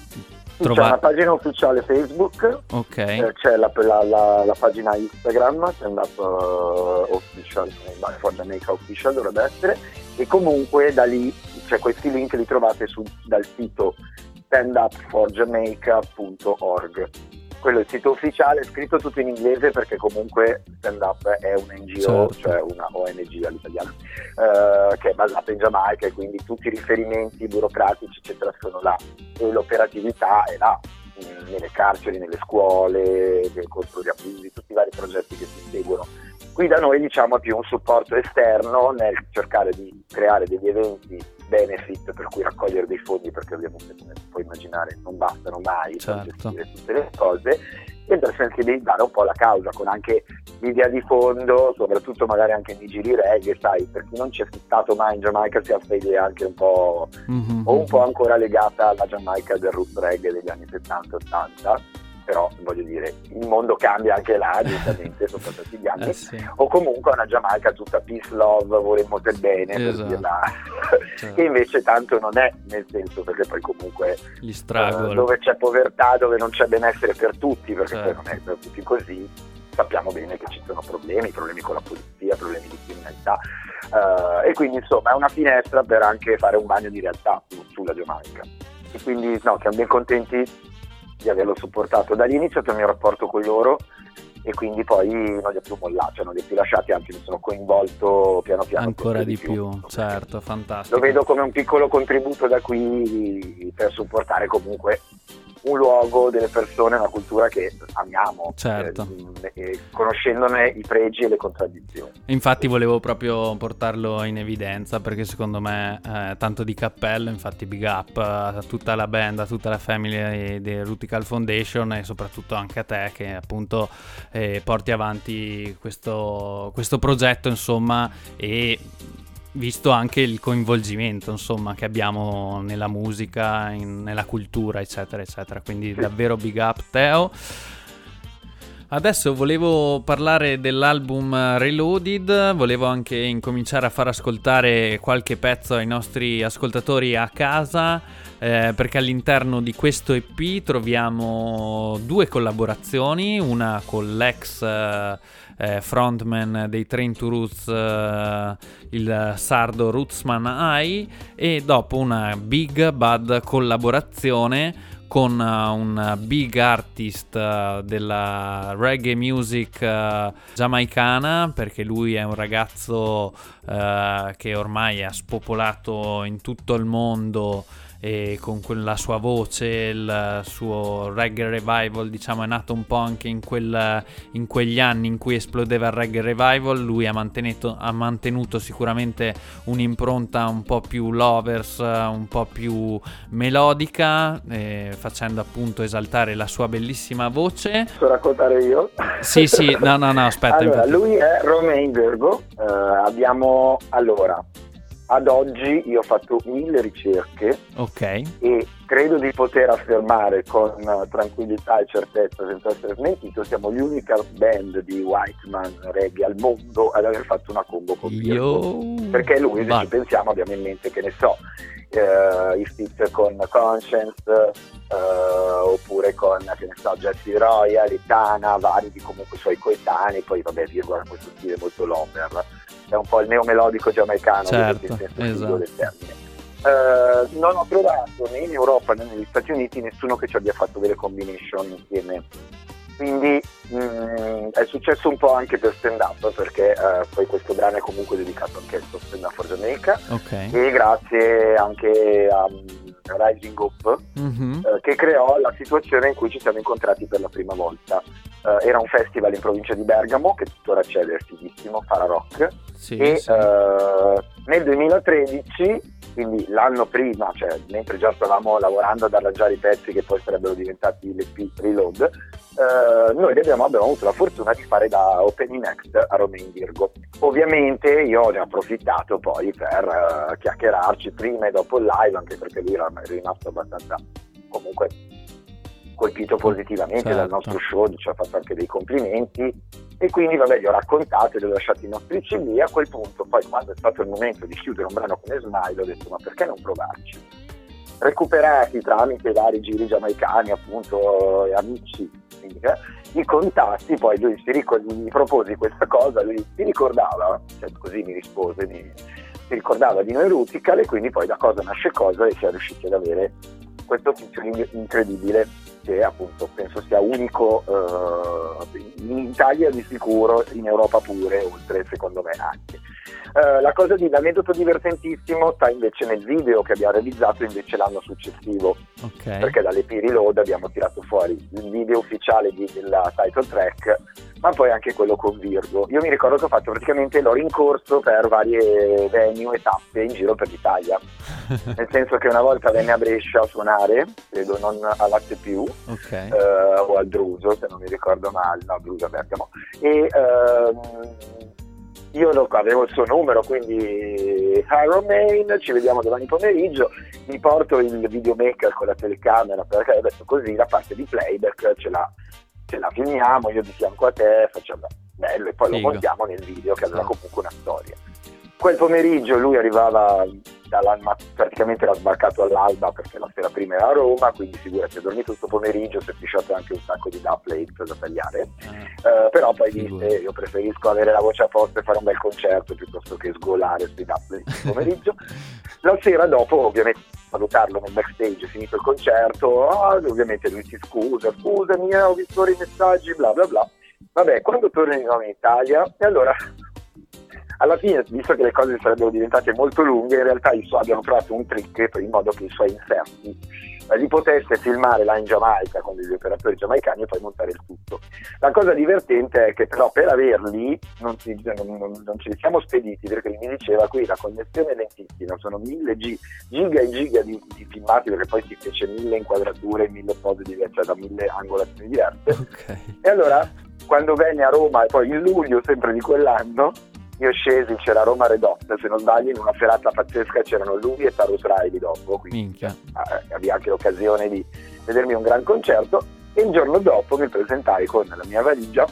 C'è una trovare... pagina ufficiale Facebook, Ok, eh, c'è la, la- la- la pagina Instagram, stand up eh, official, eh, for Jamaica official dovrebbe essere, e comunque da lì, cioè questi link li trovate su- dal sito standupforjamaica.org. Quello è il sito ufficiale, è scritto tutto in inglese perché comunque Stand Up è un NGO, Certo. cioè una ONG all'italiano, eh, che è basata in Giamaica e quindi tutti i riferimenti burocratici eccetera sono là e l'operatività è là, nelle carceri, nelle scuole, nel contro gli abusi, tutti i vari progetti che si seguono. Qui da noi diciamo è più un supporto esterno nel cercare di creare degli eventi benefit per cui raccogliere dei fondi perché ovviamente come puoi immaginare non bastano mai per Certo. gestire tutte le cose e per sensibilizzare un po' la causa con anche l'idea di fondo, soprattutto magari anche di giri reggae, sai, per chi non c'è stato mai in Giamaica si ha questa idea anche un po' Mhm. o un po' ancora legata alla Giamaica del roots reggae degli anni 70-80, però voglio dire, il mondo cambia anche là, [LAUGHS] giustamente, sono passati gli anni, Eh sì, o comunque una Giamaica tutta peace, love, vorremmo del bene, per Esatto. dirla, [LAUGHS] Certo. che invece tanto non è, nel senso perché poi comunque gli struggle. dove c'è povertà, dove non c'è benessere per tutti, perché Certo. poi non è per tutti così, sappiamo bene che ci sono problemi, problemi con la polizia, problemi di criminalità, eh, e quindi insomma è una finestra per anche fare un bagno di realtà su- sulla Giamaica. E quindi no, siamo ben contenti di averlo supportato. Da lì è iniziato il mio rapporto con loro e quindi poi non li ho più mollati, cioè non li ho più lasciati, anzi mi sono coinvolto piano piano. Ancora di più, certo, fantastico. Lo vedo come un piccolo contributo da qui per supportare comunque un luogo, delle persone, una cultura che amiamo, Certo. eh, conoscendone i pregi e le contraddizioni. Infatti volevo proprio portarlo in evidenza perché secondo me eh, tanto di cappello, infatti big up a tutta la band, a tutta la family di Rutical Foundation e soprattutto anche a te che appunto eh, porti avanti questo, questo progetto insomma e visto anche il coinvolgimento insomma che abbiamo nella musica, in- nella cultura eccetera eccetera, quindi davvero big up Teo. Adesso volevo parlare dell'album Reloaded, volevo anche incominciare a far ascoltare qualche pezzo ai nostri ascoltatori a casa, eh, perché all'interno di questo EP troviamo due collaborazioni, una con l'ex eh, eh, frontman dei Train to Roots, eh, il sardo Rootsman Ai, e dopo una Big Bad collaborazione con uh, un big artist uh, della reggae music uh, giamaicana perché lui è un ragazzo che ormai ha spopolato in tutto il mondo e con quella sua voce il suo reggae revival diciamo è nato un po' anche in, quel, in quegli anni in cui esplodeva il reggae revival. Lui ha mantenuto, ha mantenuto sicuramente un'impronta un po' più lovers un po' più melodica eh, facendo appunto esaltare la sua bellissima voce. Posso raccontare io? sì sì no no no aspetta [LAUGHS] allora, lui è Romain Virgo, eh, abbiamo allora ad oggi io ho fatto mille ricerche ok. e credo di poter affermare con eh, tranquillità e certezza senza essere smentito siamo l'unica band di Whiteman reggae al mondo ad aver fatto una combo con io perché lui se ci pensiamo abbiamo in mente che ne so eh, i feat con Conscience eh, oppure con che ne so Jesse Royal, Itana, vari di comunque suoi coetanei poi vabbè Virgo ha questo stile molto lover è un po' il neomelodico giamaicano Certo, esatto. figo del termine eh, non ho trovato né in Europa né negli Stati Uniti nessuno che ci abbia fatto delle combination insieme. Quindi mm, è successo un po' anche per stand up perché eh, poi questo brano è comunque dedicato anche al stand up for Jamaica ok e grazie anche a Rising Up Mhm. eh, che creò la situazione in cui ci siamo incontrati per la prima volta. Eh, era un festival in provincia di Bergamo che tuttora c'è ed è fighissimo, Fara Rock sì, e sì. eh, nel 2013 quindi l'anno prima cioè mentre già stavamo lavorando ad arrangiare i pezzi che poi sarebbero diventati l'EP Reload eh, noi abbiamo, abbiamo avuto la fortuna di fare da opening act a Romain Virgo. Ovviamente io ne ho approfittato poi per eh, chiacchierarci prima e dopo il live anche perché lui era rimasto abbastanza comunque colpito positivamente dal Certo. nostro show, ci ha fatto anche dei complimenti e quindi vabbè gli ho raccontato, gli ho lasciato i nostri CD a quel punto poi quando è stato il momento di chiudere un brano come Smile ho detto ma perché non provarci? Recuperati tramite vari giri giamaicani appunto e amici eh, i contatti, poi lui si ricor- gli proposi questa cosa, lui si ricordava, cioè così mi rispose, mi- si ricordava di noi Rutical e quindi poi da cosa nasce cosa e si è riusciti ad avere questo featuring incredibile che appunto penso sia unico eh, in Italia di sicuro, in Europa pure, oltre secondo me anche. Eh, la cosa di l'aneddoto divertentissimo sta invece nel video che abbiamo realizzato invece l'anno successivo, ok perché dalle Reload abbiamo tirato fuori il video ufficiale di- della title track, ma poi anche quello con Virgo. Io mi ricordo che ho fatto praticamente l'ho rincorso per varie venue e tappe in giro per l'Italia, [LAUGHS] nel senso che una volta venne a Brescia a suonare, credo non a Latte più, ok eh, o al Druso se non mi ricordo male, no Druso a Bergamo e ehm, io lo- avevo il suo numero quindi hi Romain ci vediamo domani pomeriggio mi porto il videomaker con la telecamera perché detto così la parte di playback ce la, ce la filmiamo io di fianco a te facciamo bello e poi Figo. lo montiamo nel video che aveva Sì. comunque una storia quel pomeriggio lui arrivava praticamente era sbarcato all'alba perché la sera prima era a Roma, quindi figurati, ha dormito tutto pomeriggio, si è pisciato anche un sacco di dubplate da tagliare, Ah, Eh, però poi disse io preferisco avere la voce a posto e fare un bel concerto piuttosto che sgolare sui dubplate il pomeriggio. [LAUGHS] la sera dopo ovviamente salutarlo nel backstage, finito il concerto, ah, ovviamente lui si scusa, scusami, eh, ho visto i messaggi, bla bla bla. Vabbè, quando nuovo in Italia, e allora alla fine, visto che le cose sarebbero diventate molto lunghe, in realtà suoi abbiamo trovato un trick in modo che i suoi inserti eh, li potesse filmare là in Giamaica con degli operatori giamaicani e poi montare il tutto. La cosa divertente è che però per averli non, ci- non- non- non ce li siamo spediti perché lui mi diceva qui la connessione è lentissima, sono mille gi- giga e giga di, di filmati perché poi si fece mille inquadrature, mille pose diverse, cioè da mille angolazioni diverse. ok E allora, quando venne a Roma, e poi in luglio sempre di quell'anno, io scesi, c'era Roma Red Hot, se non sbaglio, in una serata pazzesca c'erano lui e Tarus Riley dopo, quindi minchia eh, avevo anche l'occasione di vedermi un gran concerto. E il giorno dopo mi presentai con la mia valigia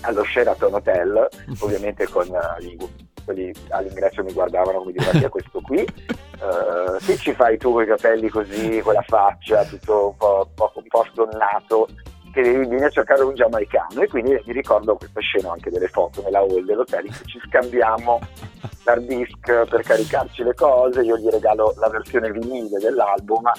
allo Sheraton Hotel, [LAUGHS] ovviamente con gli- quelli all'ingresso mi guardavano come dire, "Ma questo qui? [LAUGHS] Eh, se ci fai tu con i capelli così, con la faccia, tutto un po', un po', un po' stonnato, che devi venire a cercare un giamaicano. E quindi mi ricordo questa scena anche delle foto nella hall dell'hotel in cui ci scambiamo [LAUGHS] l'hard disk per caricarci le cose, io gli regalo la versione vinile dell'album,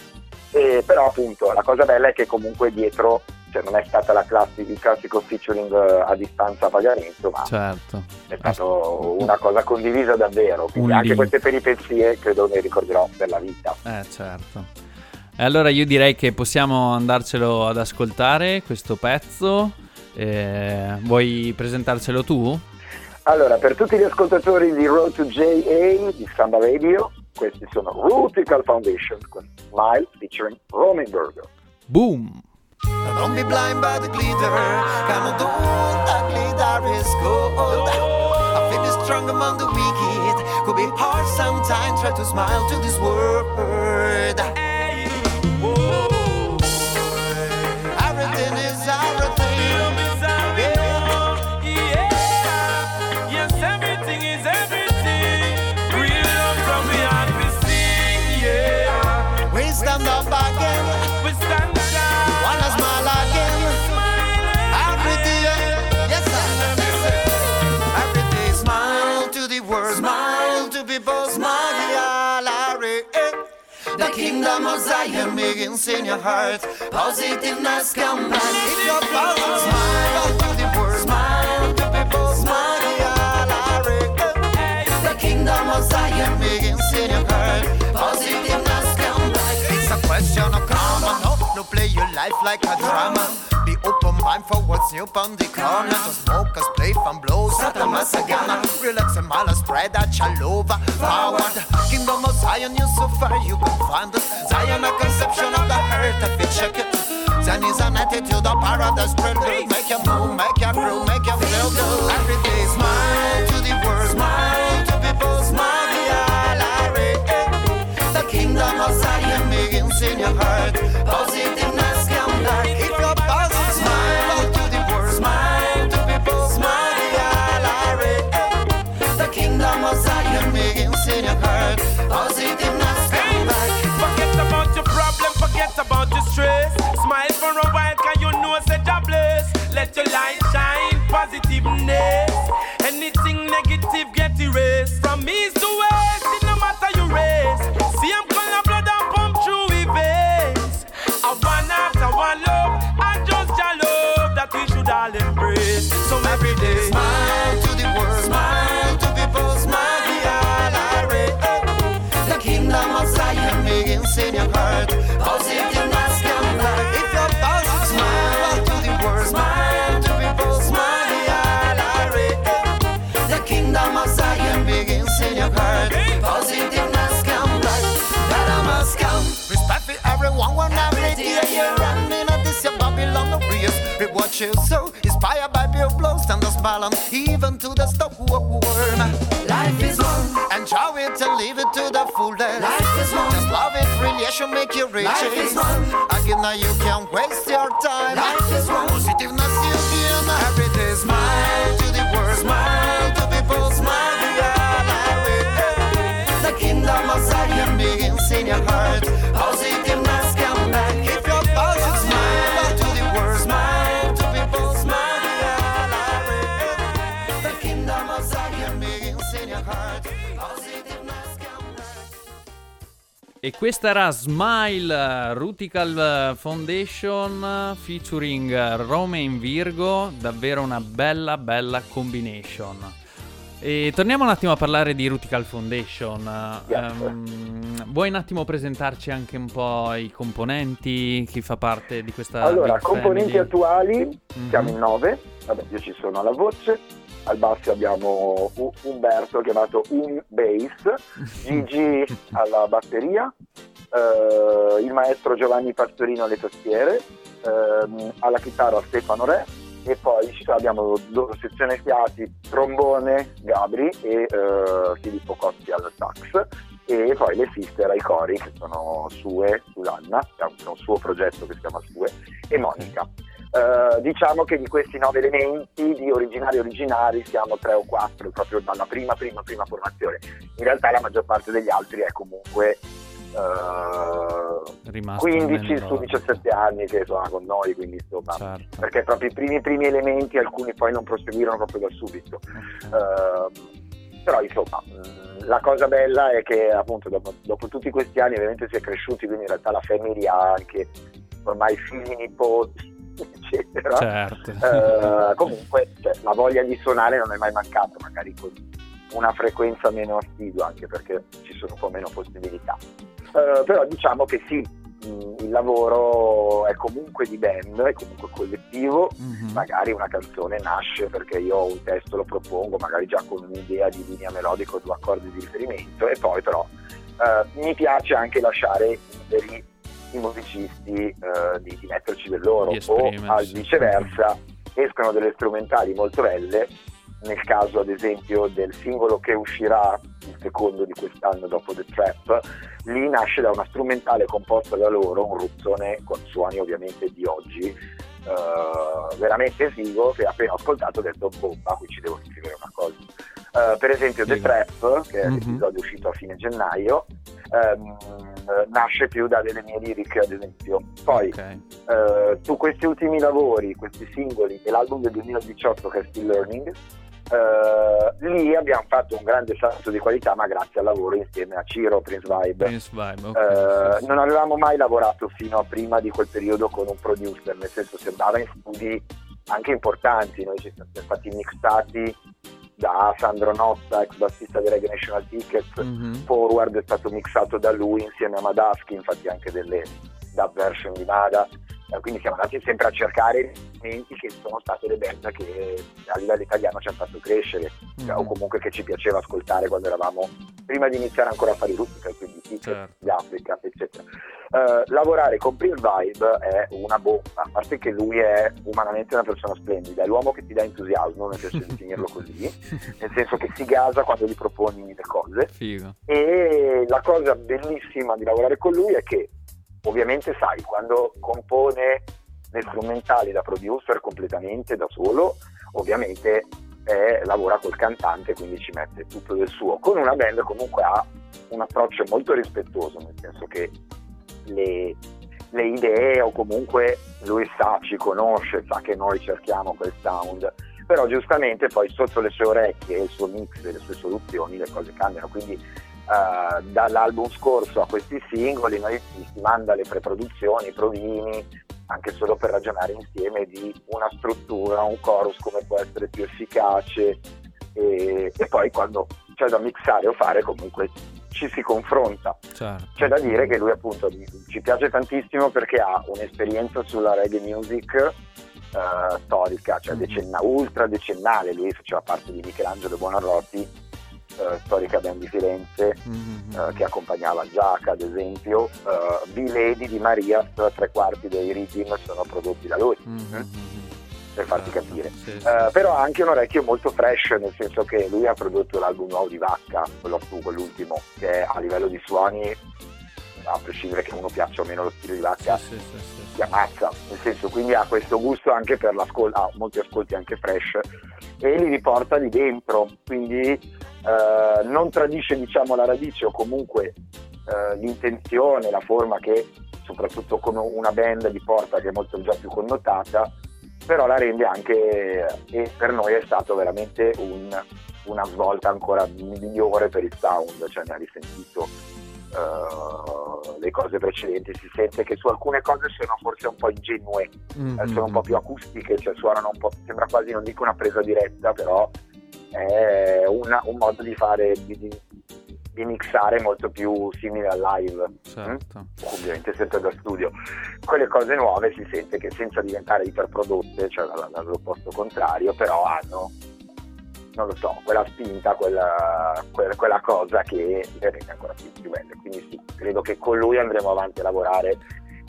e però appunto la cosa bella è che comunque dietro cioè, non è stata la classica, il classico featuring eh, a distanza a pagamento, ma Certo. è stata una cosa condivisa davvero. Quindi Un anche link. queste peripezie credo ne ricorderò per la vita. Eh, certo. E allora io direi che possiamo andarcelo ad ascoltare questo pezzo. Eh, vuoi presentarcelo tu? Allora, per tutti gli ascoltatori di Road to JA di Samba Radio, questi sono Rutical Foundation con Smile featuring Roman Burger. Boom! Don't be blind by the glitter. Gonna do that glitter is gold. I feel strong among the wicked. Could be hard sometimes. Try to smile to this world. Kingdom of Zion begins in your heart. Positiveness come back. If you're positive, smile world, smile to people, smile. Larry. The kingdom of Zion begins in your heart. Positiveness come back. It's a question of karma. No, no play your life like a drama. Mind for what's new on the corner. The smokers play from blows at the Masagana. Relax and mala spread that chalova. Forward. Kingdom of Zion, you so far you can find us. Zion, a conception of the heart if you check it. Zen is an attitude of paradise spread good. Make you move, make you groove, make you feel good. Every day, smile to the world, smile to people, smile. The kingdom of Zion begins in your heart. Positiveness. You inspired by pure blows, stand us balance, even to the stop worm. Life is one. Enjoy it and leave it to the fullest. Life is one. Just love it, relation make you rich. Life is one. Again, now you can't waste your time. Life is one. Positiveness you E questa era Smile Rutical Foundation featuring Romain Virgo, davvero una bella bella combination. E torniamo un attimo a parlare di Rutical Foundation. Yes. Ehm, vuoi un attimo presentarci anche un po' i componenti, chi fa parte di questa Allora, componenti family? attuali, Mhm. siamo in nove, vabbè io ci sono alla voce, al basso abbiamo U- Umberto chiamato Um Bass, Gigi [LAUGHS] alla batteria, eh, il maestro Giovanni Pastorino alle tastiere, ehm, alla chitarra Stefano Re e poi ci abbiamo sezione fiati, trombone Gabri e eh, Filippo Cotti al sax e poi le sister ai cori che sono Sue, Susanna, che ha un suo progetto che si chiama Sue e Monica. Eh, diciamo che di questi nove elementi di originali originari siamo tre o quattro proprio dalla prima prima prima formazione in realtà la maggior parte degli altri è comunque eh, Rimasto 15 nel su rock. 17 anni che sono con noi quindi insomma Certo. perché proprio i primi primi elementi alcuni poi non proseguirono proprio da subito Ok. Ehm, però insomma mh, la cosa bella è che appunto dopo, dopo tutti questi anni ovviamente si è cresciuti quindi in realtà la family ha anche ormai figli nipoti eccetera Certo. Eh, comunque cioè, la voglia di suonare non è mai mancata magari con una frequenza meno assidua anche perché ci sono un po' meno possibilità Eh, però diciamo che sì il lavoro è comunque di band è comunque collettivo Mhm. magari una canzone nasce perché io un testo lo propongo, magari già con un'idea di linea melodica o due accordi di riferimento e poi però eh, mi piace anche lasciare liberi i musicisti eh, di, di metterci del loro o al viceversa escono delle strumentali molto belle. Nel caso ad esempio del singolo che uscirà il secondo di quest'anno dopo The Trap lì nasce da una strumentale composta da loro un ruzzone con suoni ovviamente di oggi eh, veramente figo che appena ho ascoltato ho detto bomba qui ci devo scrivere una cosa Eh, per esempio The. Trap che è Mhm. l'episodio uscito a fine gennaio ehm, nasce più da delle mie lyric ad esempio poi Ok. eh, su questi ultimi lavori, questi singoli e l'album del 2018 che è Still Learning, eh, lì abbiamo fatto un grande salto di qualità, ma grazie al lavoro insieme a Ciro, Prince Vibe. Prince Vibe, ok, Eh, sì, sì. Non avevamo mai lavorato fino a prima di quel periodo con un producer, nel senso sembrava in studi anche importanti, noi ci siamo stati mixati da Sandro Nozza, ex bassista di Reggae National Tickets, Mhm. Forward è stato mixato da lui insieme a Madaschi, infatti anche delle dub version di Mada. Eh, Quindi siamo andati sempre a cercare elementi che sono state le band che a livello italiano ci hanno fatto crescere, cioè, o Mhm. comunque che ci piaceva ascoltare quando eravamo prima di iniziare ancora a fare i Rustica, quindi Ticket, Certo. di Africa, eccetera. Eh, lavorare con Prince Vibe è una bomba, a parte che lui è umanamente una persona splendida, è l'uomo che ti dà entusiasmo, mi piace definirlo così, [LAUGHS] nel senso che si gasa quando gli proponi le cose Figo. e la cosa bellissima di lavorare con lui è che ovviamente sai quando compone le strumentali da producer completamente da solo ovviamente eh, lavora col cantante quindi ci mette tutto del suo. Con una band comunque ha un approccio molto rispettoso nel senso che le, le idee o comunque lui sa, ci conosce, sa che noi cerchiamo quel sound però giustamente poi sotto le sue orecchie il suo mix le sue soluzioni le cose cambiano. Quindi eh, dall'album scorso a questi singoli noi si manda le preproduzioni, i provini anche solo per ragionare insieme di una struttura, un chorus come può essere più efficace e, e poi quando c'è da mixare o fare comunque ci si confronta Certo. c'è da dire che lui appunto ci piace tantissimo perché ha un'esperienza sulla reggae music eh, storica, cioè Mhm. decenna- ultra decennale, lui faceva parte di Michelangelo Buonarroti, eh, storica band di Firenze, Mhm. eh, che accompagnava Giaca ad esempio, eh, B-Lady di Marias, tre quarti dei rhythm sono prodotti da lui, mhm. per farti Certo, capire. sì, sì. Eh, però ha anche un orecchio molto fresh, nel senso che lui ha prodotto l'album nuovo di Vacca, quello su, quell'ultimo, che a livello di suoni, a prescindere che uno piaccia o meno lo stile di Vacca, sì, sì, sì. si ammazza, nel senso quindi ha questo gusto anche per l'ascolto, ha molti ascolti anche fresh e li riporta lì dentro, quindi eh, non tradisce diciamo la radice o comunque eh, l'intenzione, la forma che soprattutto con una band di porta che è molto già più connotata, però la rende anche e per noi è stato veramente un- una svolta ancora migliore per il sound, cioè ne ha risentito eh, le cose precedenti, si sente che su alcune cose sono forse un po' ingenue, Mhm, eh, sono un po' più acustiche, cioè suonano un po', sembra quasi, non dico una presa diretta, però è una- un modo di fare, di, di- di mixare molto più simile al live, Certo. ovviamente sempre da studio. Quelle cose nuove si sente che senza diventare iperprodotte, cioè la- la- l'opposto contrario, però hanno, non lo so, quella spinta, quella, quella- quella cosa che le rende ancora più, più belle. Quindi sì, credo che con lui andremo avanti a lavorare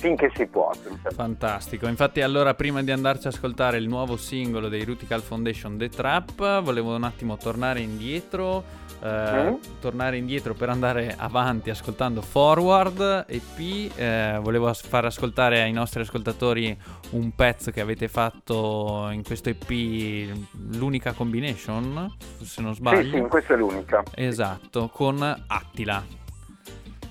finché si può. Fantastico, infatti allora prima di andarci a ascoltare il nuovo singolo dei Rutical Foundation The Trap, volevo un attimo tornare indietro, eh, mm? tornare indietro per andare avanti ascoltando Forward EP, eh, volevo far ascoltare ai nostri ascoltatori un pezzo che avete fatto in questo EP, l'unica combination, se non sbaglio. Sì, sì, questa è l'unica. Esatto, con Attila.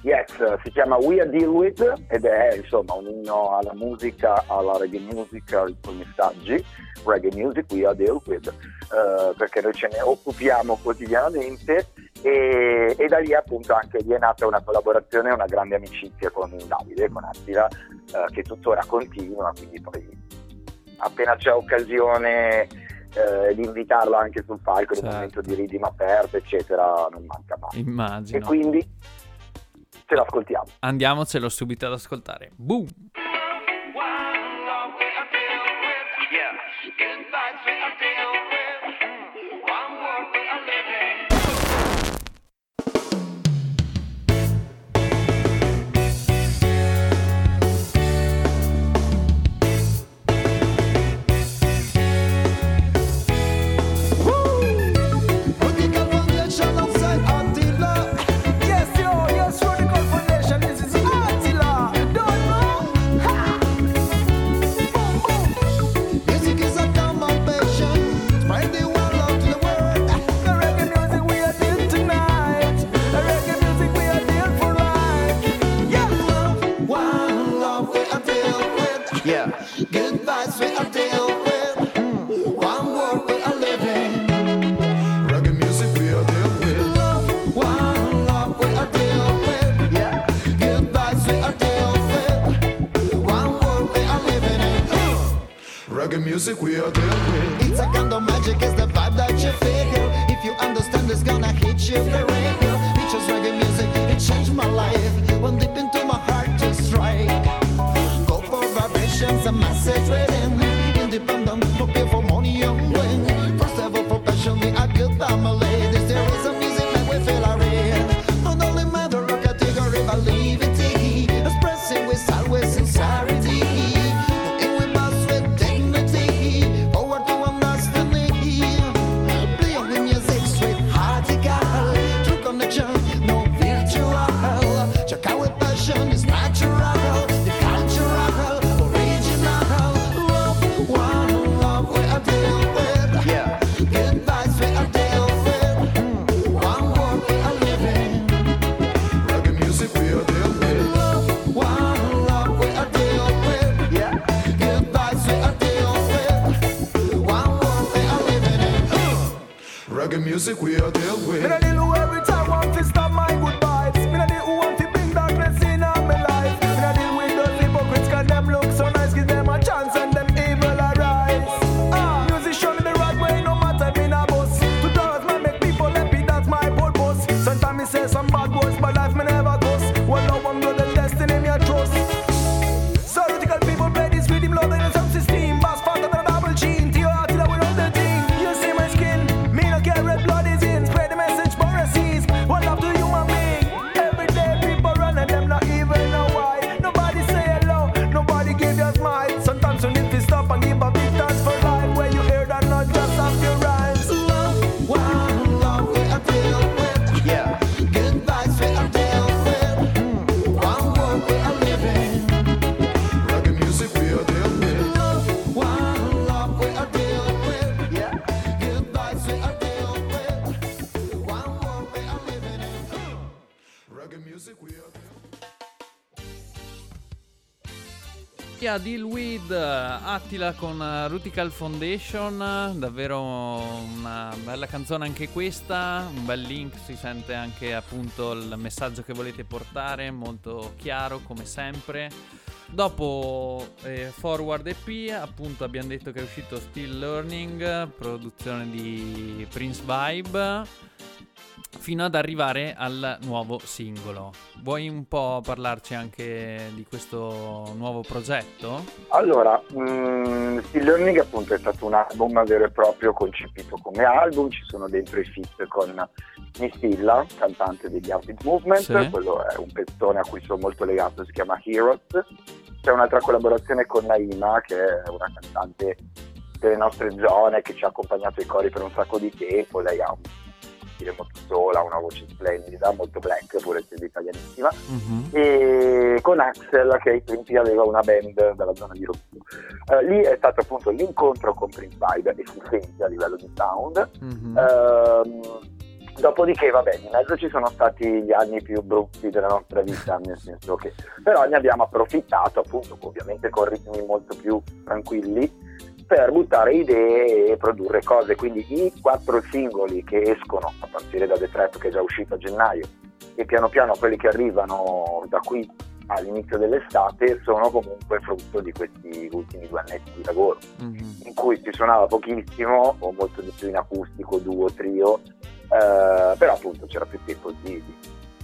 Yes, si chiama We Are Deal With ed è insomma un inno alla musica, alla reggae music, ai suoi messaggi, reggae music, We Are Deal With, eh, perché noi ce ne occupiamo quotidianamente e, e, da lì appunto anche lì è nata una collaborazione, una grande amicizia con Davide, con Attila, eh, che tuttora continua, quindi poi appena c'è occasione eh, di invitarlo anche sul palco, certo. nel momento di certo. Ridima aperta, eccetera, non manca mai. Immagino. E quindi ce l'ascoltiamo. Andiamocelo subito ad ascoltare. Boom! Yeah. reggae music we are dealing with. It's a kind of magic, it's the vibe that you feel. If you understand, it's gonna hit you for real. music we Attila con eh, Rutical Foundation, davvero una bella canzone anche questa, un bel link, si sente anche appunto il messaggio che volete portare, molto chiaro come sempre. Dopo eh, Forward EP, appunto abbiamo detto che è uscito Still Learning, produzione di Prince Vibe fino ad arrivare al nuovo singolo. Vuoi un po' parlarci anche di questo nuovo progetto? Allora, mm, Still Learning appunto è stato un album vero e proprio concepito come album, ci sono dentro i feat con Mistilla, cantante degli Arctic Movement, Sì. quello è un pezzone a cui sono molto legato, si chiama Heroes. C'è un'altra collaborazione con Naima, che è una cantante delle nostre zone che ci ha accompagnato ai cori per un sacco di tempo, lei ha un stile molto sola, una voce splendida, molto black, pur essendo italianissima Mhm. e con Axel che ai tempi aveva una band dalla zona di Rosso. Eh, lì è stato appunto l'incontro con Prince Vibe e si sente a livello di sound. Mhm. Ehm, dopodiché, vabbè, in mezzo ci sono stati gli anni più brutti della nostra vita, nel senso che però ne abbiamo approfittato, appunto, ovviamente con ritmi molto più tranquilli, per buttare idee e produrre cose. Quindi i quattro singoli che escono a partire da The Trap che è già uscito a gennaio e piano piano quelli che arrivano da qui all'inizio dell'estate sono comunque frutto di questi ultimi due annetti di lavoro Mhm. in cui si suonava pochissimo o molto di più in acustico, duo, trio, eh, però appunto c'era più tempo di, di-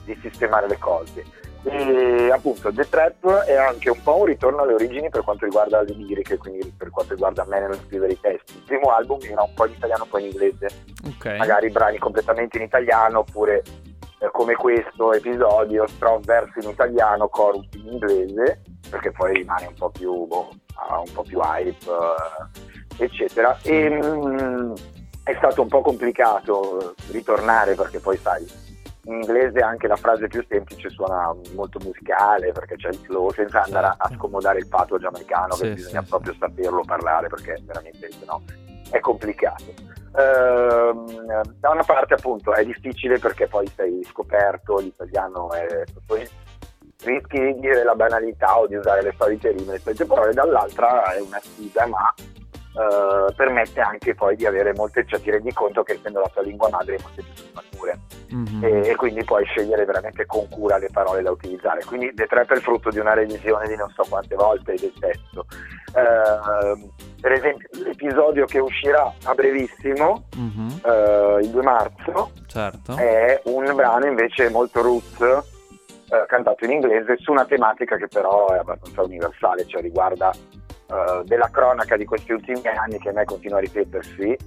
di sistemare le cose. E appunto The Trap è anche un po' un ritorno alle origini per quanto riguarda le liriche, quindi per quanto riguarda me nello scrivere i testi. Il primo album era un po' in italiano, un po' in inglese, Ok. magari brani completamente in italiano oppure eh, come questo episodio, stro- versi in italiano, chorus in inglese, perché poi rimane un po' più, boh, un po' più hype, eh, eccetera. E, mm, è stato un po' complicato ritornare perché poi sai, in inglese anche la frase più semplice suona molto musicale perché c'è il flow senza andare a- Certo. scomodare il pato giamaicano Sì, che bisogna sì, proprio saperlo parlare perché veramente no è complicato. Ehm, da una parte appunto è difficile perché poi sei scoperto, l'italiano è poi rischi di dire la banalità o di usare le solite rime, le solite parole, dall'altra è una sfida ma eh, permette anche poi di avere molte, cioè ti rendi conto che essendo la tua lingua madre hai molte più sfumature Mhm. e, e quindi puoi scegliere veramente con cura le parole da utilizzare. Quindi è il frutto di una revisione di non so quante volte del testo. Ehm, per esempio, l'episodio che uscirà a brevissimo, Mhm. eh, il 2 marzo, Certo. è un brano invece molto roots, eh, cantato in inglese, su una tematica che però è abbastanza universale, cioè riguarda eh, della cronaca di questi ultimi anni che a me continua a ripetersi, eh,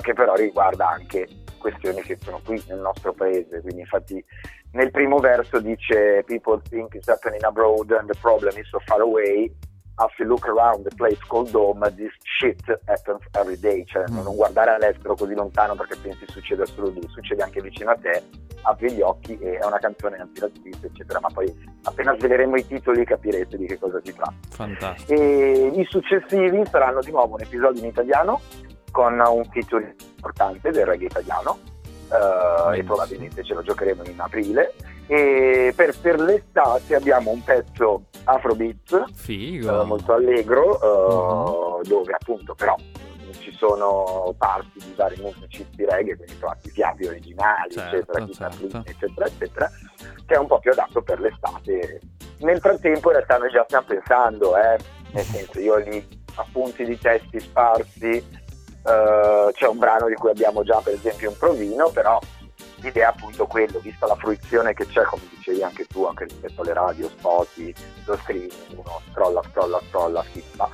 che però riguarda anche questioni che sono qui nel nostro paese. Quindi infatti nel primo verso dice People think it's happening abroad and the problem is so far away. If you look around the place called home, this shit happens every day. Cioè Mm. non guardare all'estero così lontano perché pensi succeda solo lì, succede anche vicino a te, apri gli occhi e è una canzone antiracista, eccetera. Ma poi appena sveleremo i titoli capirete di che cosa si tratta. Fantastico. E i successivi saranno di nuovo un episodio in italiano con un feature importante del reggae italiano eh, e probabilmente ce lo giocheremo in aprile e per, per l'estate abbiamo un pezzo Afrobeat Figo. eh, molto allegro eh, dove appunto però ci sono parti di vari musicisti reggae quindi trovati fiati originali Certo, eccetera, certo. eccetera eccetera che è un po' più adatto per l'estate nel frattempo in realtà noi già stiamo pensando eh, nel senso io ho lì appunti di testi sparsi eh, c'è un brano di cui abbiamo già per esempio un provino però l'idea è appunto quello vista la fruizione che c'è come dicevi anche tu anche rispetto alle radio, spoti lo streaming uno scrolla, scrolla, scrolla schiffa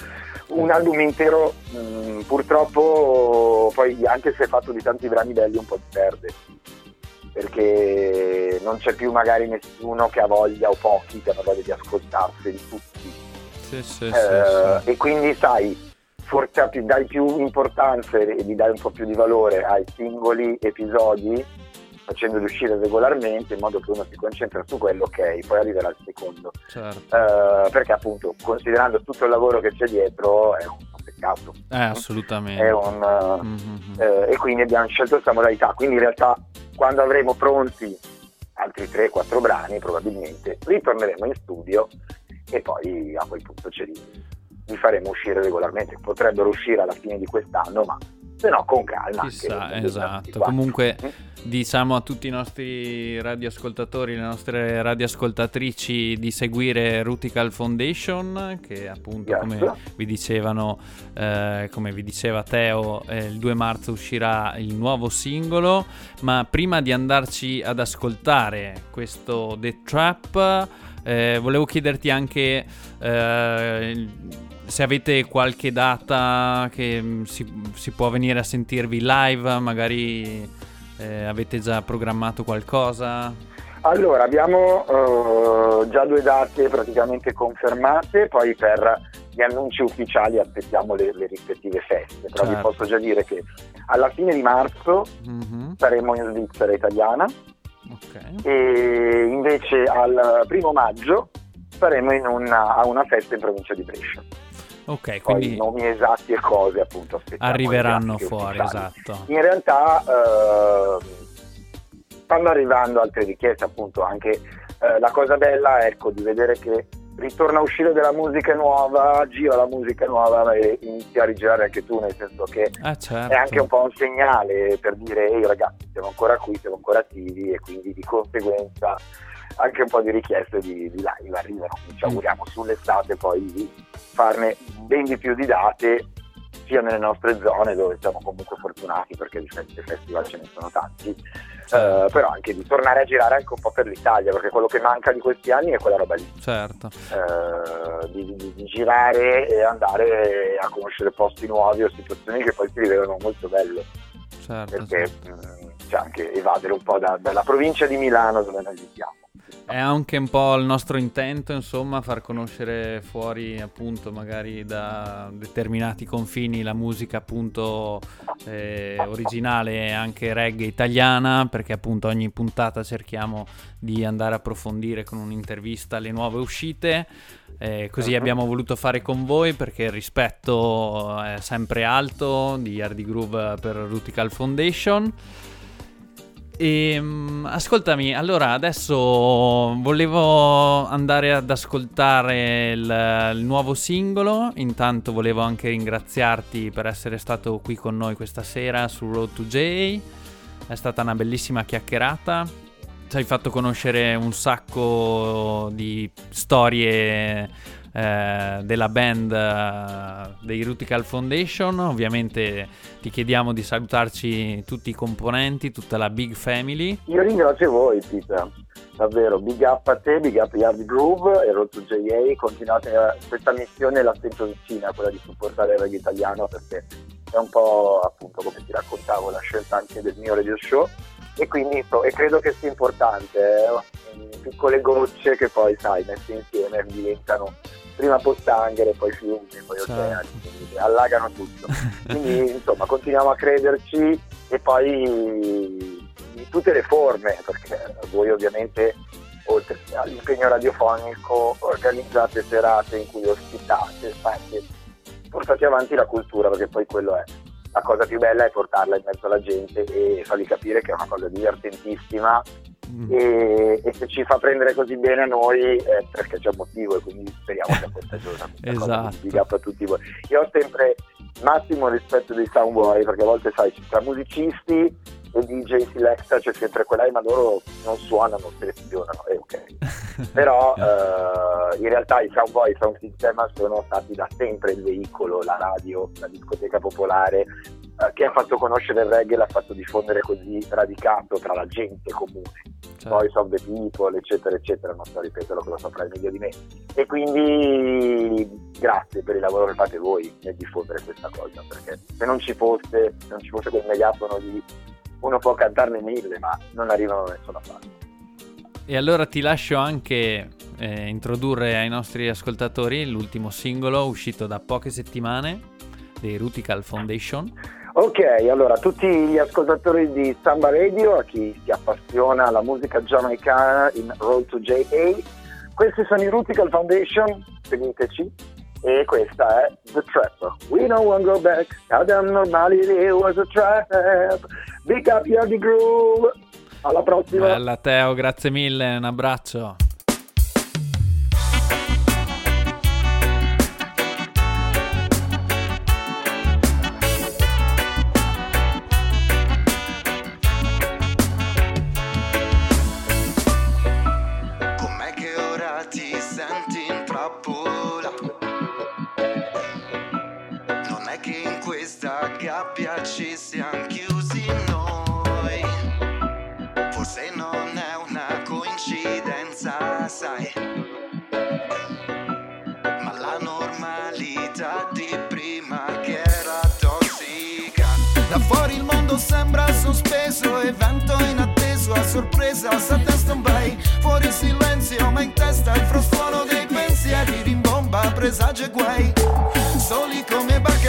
un album intero mh, purtroppo poi anche se è fatto di tanti brani belli un po' si perde perché non c'è più magari nessuno che ha voglia o pochi che hanno voglia di ascoltarseli tutti Sì, sì, eh, sì, sì. e quindi sai forse dai più importanza e gli dai un po' più di valore ai singoli episodi facendoli uscire regolarmente in modo che uno si concentra su quello ok poi arriverà il secondo Certo. Eh, perché appunto considerando tutto il lavoro che c'è dietro è un peccato Eh, assolutamente. è un, eh, Mhm. eh, e quindi abbiamo scelto questa modalità. Quindi in realtà quando avremo pronti altri 3-4 brani probabilmente ritorneremo in studio e poi a quel punto ce li, li faremo uscire regolarmente. Potrebbero uscire alla fine di quest'anno, ma se no con calma. Chissà, anche esatto. 2024. Comunque Mm. diciamo a tutti i nostri radioascoltatori, le nostre radioascoltatrici di seguire Rutical Foundation, che appunto Yes. come vi dicevano, eh, come vi diceva Teo, eh, il 2 marzo uscirà il nuovo singolo. Ma prima di andarci ad ascoltare questo The Trap, eh, volevo chiederti anche eh, se avete qualche data che mm, si, si può venire a sentirvi live, magari eh, avete già programmato qualcosa. Allora, abbiamo eh, già due date praticamente confermate, poi per gli annunci ufficiali aspettiamo le, le rispettive feste, però vi Certo. posso già dire che alla fine di marzo Mhm, saremo in Svizzera italiana Ok. e invece al primo maggio saremo in una, a una festa in provincia di Brescia. Ok, Poi quindi nomi esatti e cose appunto aspettiamo arriveranno fuori, ufficiali. esatto. In realtà eh, stanno arrivando altre richieste, appunto anche eh, la cosa bella ecco, di vedere che ritorna a uscire della musica nuova, gira la musica nuova e inizia a rigirare anche tu, nel senso che Ah, certo. è anche un po' un segnale per dire ehi ragazzi siamo ancora qui, siamo ancora attivi e quindi di conseguenza anche un po' di richieste di, di live arrivano, ci Mm. auguriamo sull'estate poi di farne ben di più di date sia nelle nostre zone dove siamo comunque fortunati perché di fest- festival ce ne sono tanti, Certo. eh, però anche di tornare a girare anche un po' per l'Italia perché quello che manca di questi anni è quella roba lì, Certo. eh, di, di- di girare e andare a conoscere posti nuovi o situazioni che poi si rivelano molto belle certo, perché certo. mh, c'è anche evadere un po' da- dalla provincia di Milano dove noi viviamo. È anche un po' il nostro intento, insomma, far conoscere fuori, appunto, magari da determinati confini la musica, appunto, eh, originale e anche reggae italiana, perché appunto ogni puntata cerchiamo di andare a approfondire con un'intervista le nuove uscite. Eh, così Mhm. abbiamo voluto fare con voi perché il rispetto è sempre alto di Hardy Groove per Rutical Foundation. E, mm, ascoltami, allora adesso volevo andare ad ascoltare il, il nuovo singolo. Intanto volevo anche ringraziarti per essere stato qui con noi questa sera su Road to J. È stata una bellissima chiacchierata. Ci hai fatto conoscere un sacco di storie eh, della band eh, dei Rutical Foundation. Ovviamente ti chiediamo di salutarci tutti i componenti, tutta la Big Family. Io ringrazio voi Peter, davvero, big up a te, big up Yard Groove e Road JA, continuate a- questa missione la sento vicina, quella di supportare il reggae italiano perché è un po' appunto come ti raccontavo la scelta anche del mio radio show e quindi e credo che sia importante, eh, piccole gocce che poi sai messe insieme diventano prima pozzanghere, poi fiumi, poi Certo. oceani, allagano tutto. [LAUGHS] Quindi insomma continuiamo a crederci e poi in tutte le forme, perché voi ovviamente oltre all'impegno radiofonico organizzate serate in cui ospitate, fate, portate avanti la cultura, perché poi quello è la cosa più bella è portarla in mezzo alla gente e fargli capire che è una cosa divertentissima Mm. e, e se ci fa prendere così bene a noi è perché c'è un motivo e quindi speriamo sia contagiosa. questa cosa, Esatto. quindi big up a tutti voi. Io ho sempre massimo rispetto dei soundboy perché a volte sai tra musicisti e DJ Selecta c'è sempre quella "Eh, ma loro non suonano, selezionano e ok [LAUGHS] però eh, in realtà i soundboy sound system sono stati da sempre il veicolo, la radio, la discoteca popolare eh, che ha fatto conoscere il reggae l'ha fatto diffondere così radicato tra la gente comune Certo. poi Sound the People, eccetera, eccetera, non sto a ripeterlo che lo saprai meglio di me. E quindi grazie per il lavoro che fate voi nel diffondere questa cosa, perché se non ci fosse, se non ci fosse quel megafono di uno può cantarne mille, ma non arrivano da nessuna parte. E allora ti lascio anche eh, introdurre ai nostri ascoltatori l'ultimo singolo uscito da poche settimane dei Rutical Foundation. Ok, allora tutti gli ascoltatori di Samba Radio, a chi si appassiona alla musica giamaicana in Road to JA, questi sono i Rutical Foundation, seguiteci, e questa è The Trap. We don't want to go back, Adam normality was a trap. Big up Yardy Groove, alla prossima. Bella Teo, grazie mille, un abbraccio. Da fuori il mondo sembra sospeso, evento inatteso, a sorpresa, sta testa un by. Fuori silenzio, ma in testa il frastuono dei pensieri, rimbomba, presagio e guai. Soli come barche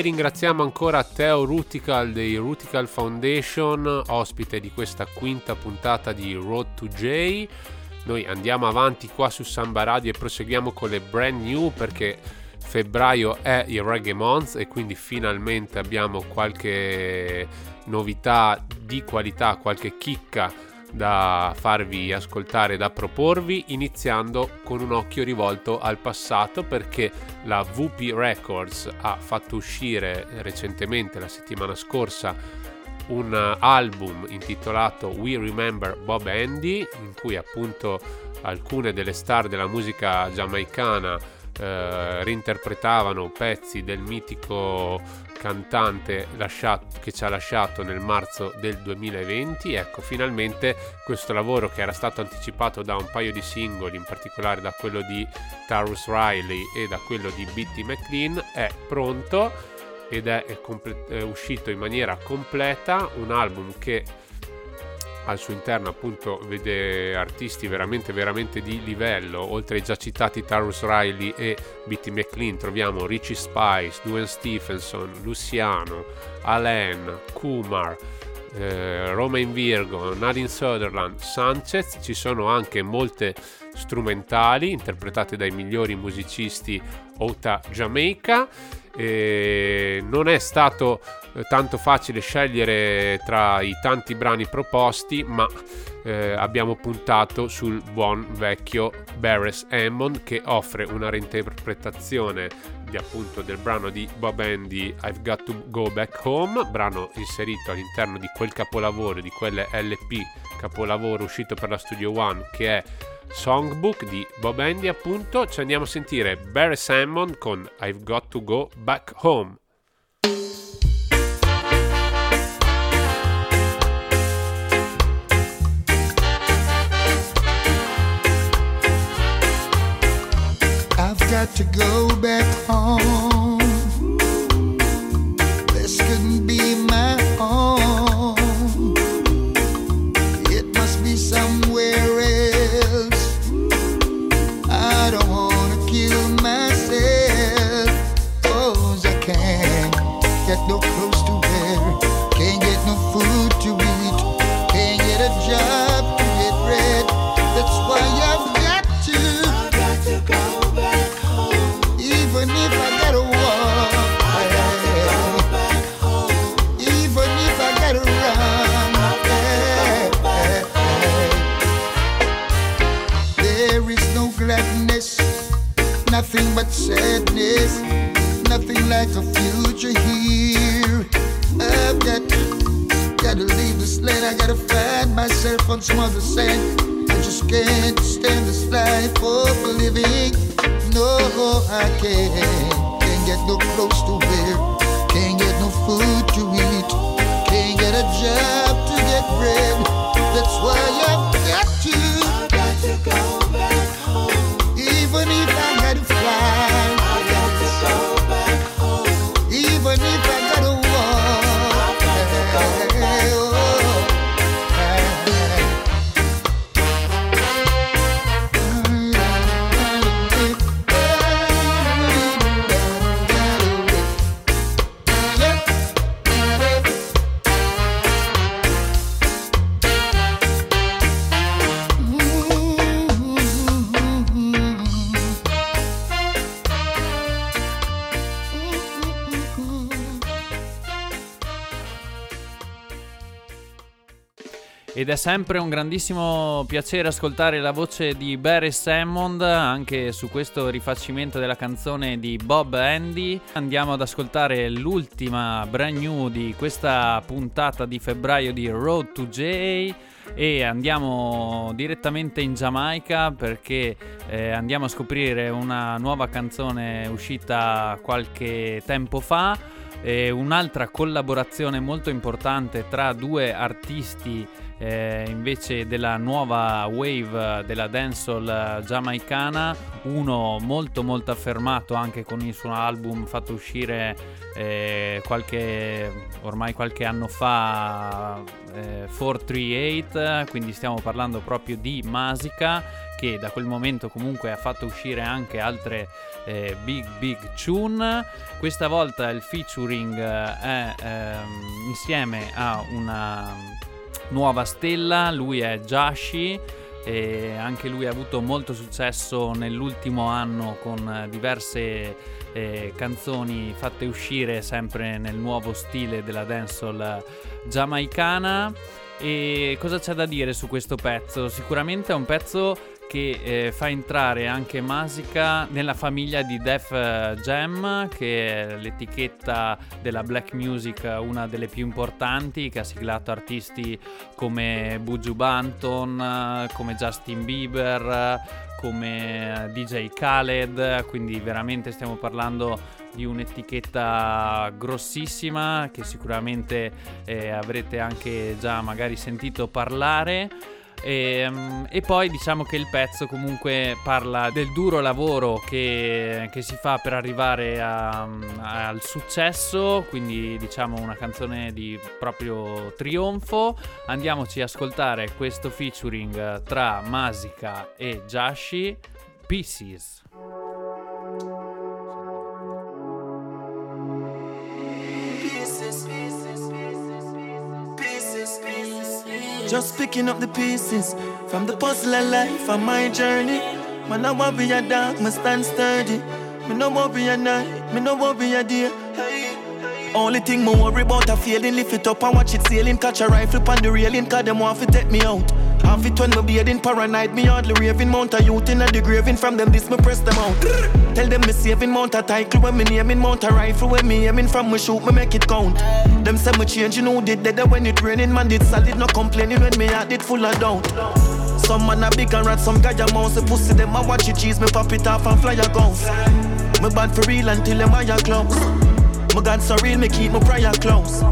Ringraziamo ancora Teo Rutical dei Rutical Foundation, ospite di questa quinta puntata di Road to J. Noi andiamo avanti qua su Samba Radio e proseguiamo con le brand new perché febbraio è il Reggae Month e quindi finalmente abbiamo qualche novità di qualità, qualche chicca da farvi ascoltare, da proporvi, iniziando con un occhio rivolto al passato perché la VP Records ha fatto uscire recentemente, la settimana scorsa, un album intitolato We Remember Bob Andy, in cui appunto alcune delle star della musica giamaicana eh, reinterpretavano pezzi del mitico cantante lasciato- che ci ha lasciato nel marzo del 2020. Ecco, finalmente questo lavoro che era stato anticipato da un paio di singoli, in particolare da quello di Tarus Riley e da quello di Bitty McLean, è pronto ed è, comple- è uscito in maniera completa un album che al suo interno appunto vede artisti veramente veramente di livello oltre ai già citati Tarus Riley e Bitty McLean troviamo Richie Spice, Duane Stephenson, Luciano, Alain, Kumar eh, Romain Virgo, Nadine Sutherland, Sanchez. Ci sono anche molte strumentali interpretate dai migliori musicisti Outa Jamaica. E non è stato eh, tanto facile scegliere tra i tanti brani proposti, ma eh, abbiamo puntato sul buon vecchio Barris Hammond che offre una reinterpretazione di, appunto del brano di Bob Andy I've Got to Go Back Home, brano inserito all'interno di quel capolavoro, di quelle LP capolavoro uscito per la Studio One che è Songbook di Bob Andy appunto. Ci andiamo a sentire Barry Hammond con I've Got to Go Back Home got to go back home. Nothing but sadness, nothing like a future here. I've got gotta leave this land, I gotta find myself on some other sand. I just can't stand this life of living. No, I can't. Can't get no clothes to wear, can't get no food to eat, can't get a job to get bread. That's why I've got to. Ed è sempre un grandissimo piacere ascoltare la voce di Barry Sammond anche su questo rifacimento della canzone di Bob Andy. Andiamo ad ascoltare l'ultima brand new di questa puntata di febbraio di Road to J e andiamo direttamente in Giamaica perché eh, andiamo a scoprire una nuova canzone uscita qualche tempo fa e un'altra collaborazione molto importante tra due artisti eh, invece della nuova wave della dancehall giamaicana, uno molto molto affermato anche con il suo album fatto uscire eh, qualche, ormai qualche anno fa, eh, 438, quindi stiamo parlando proprio di Masica che da quel momento comunque ha fatto uscire anche altre eh, big big tune. Questa volta il featuring eh, è ehm, insieme a una nuova stella, lui è Jashi e anche lui ha avuto molto successo nell'ultimo anno con diverse eh, canzoni fatte uscire sempre nel nuovo stile della dancehall giamaicana. E cosa c'è da dire su questo pezzo? Sicuramente è un pezzo che eh, fa entrare anche Masica nella famiglia di Def eh, Jam, che è l'etichetta della black music, una delle più importanti, che ha siglato artisti come Buju Banton, eh, come Justin Bieber, eh, come eh, DJ Khaled, quindi veramente stiamo parlando di un'etichetta grossissima che sicuramente eh, avrete anche già magari sentito parlare. E, mm, e poi diciamo che il pezzo comunque parla del duro lavoro che, che si fa per arrivare a- al successo, quindi diciamo una canzone di proprio trionfo. Andiamoci a ascoltare questo featuring tra Masica e Jashi, Pieces. Just picking up the pieces from the puzzle of life on my journey. Man, I want be a dog, me stand sturdy. Me no be a night, me no be a day. Only thing me worry about a failing, lift it up and watch it sailing. Catch a rifle on the railing, cause them want to take me out. Half it when me in paranoid, me hardly raving. Mount a youth in a the graving, from them this me press them out. Tell them me saving, mount a title when me naming, mount a rifle when me aiming. From me shoot, me make it count. Them say me you know, did that when it raining, man did solid, no complaining when me heart did full of doubt. Some man a big and rat, some guy a mouse, a pussy them a watch it cheese, me pop it off and fly a guns. Me bad for real until them eye close. My God so real, me keep my prayer close.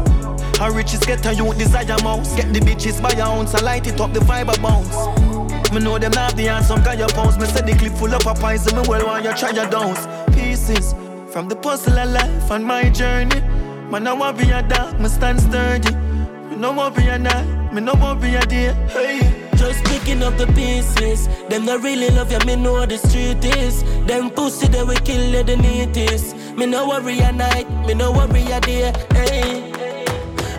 How riches get a youth desire mouse. Get the bitches by your ounce, I light it up the vibe bounce. Me know them not the answer, guy your pounds. Me say the clip full of of poison, me well want you try your downs. Pieces from the puzzle of life on my journey. Man, I want be a dog, me stand sturdy. Me no want be a night, me no want be a day. Hey. Just picking up the pieces. Them not really love you, me know what the street is. Them pussy they will kill you, the neatest. Me no worry a night, me no worry a day. Hey.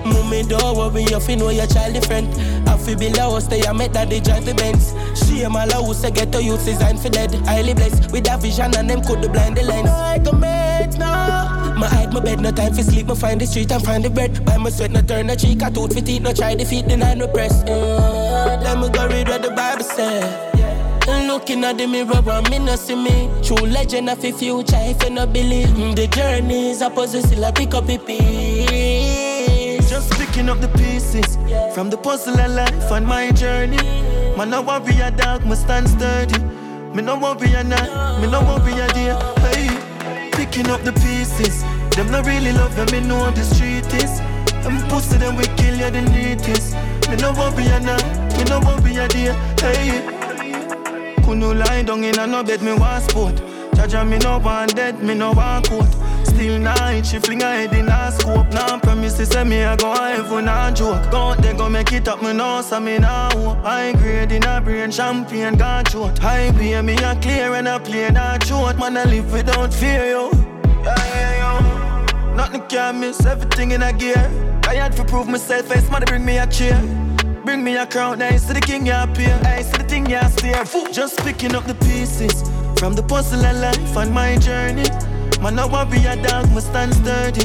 Mommy, don't worry, you fi know your child different. I a house, they a make that they drive the Benz. She am all a house, I get to youth designed for dead. Highly blessed with that vision and them could the blind the lens. I can make now. My hide my bed, no time for sleep. Me find the street and find the bread. Buy my sweat, no turn no cheek. I tooth for teeth, no try defeat, deny no press. Let me go read what the Bible say. Looking at the mirror, and me no see me. True legend of the future, if you no believe. Mm, The journey is opposite, still I pick up a piece. Picking up the pieces from the puzzle of life on my journey. Man, no worry a dog, must stand sturdy. Me no worry a night, me no worry a day. Hey, picking up the pieces. Them not really love them, me know the street is. Them pussy them we kill you the neatest. Me no worry a night, me no worry a day. Hey, couldn't lie down in a no bed, me want sport. Jaja me no want dead, me no want coat. Still night, she fling her head in a scope. Now promises say me I go heaven and joke. Go out there go make it up, me know so me now hope. High grade in a brain, champagne got short. High way me a clear and a play not short. Man I live without fear yo. Yeah, yeah, yo. Nothing can miss, everything in a gear. I had to prove myself, face man bring me a chair. Bring me a crown, nice to the king you appear. Nice to the thing you steer. Just picking up the pieces from the puzzle of life on my journey. Man, no worry a dog, must stand sturdy.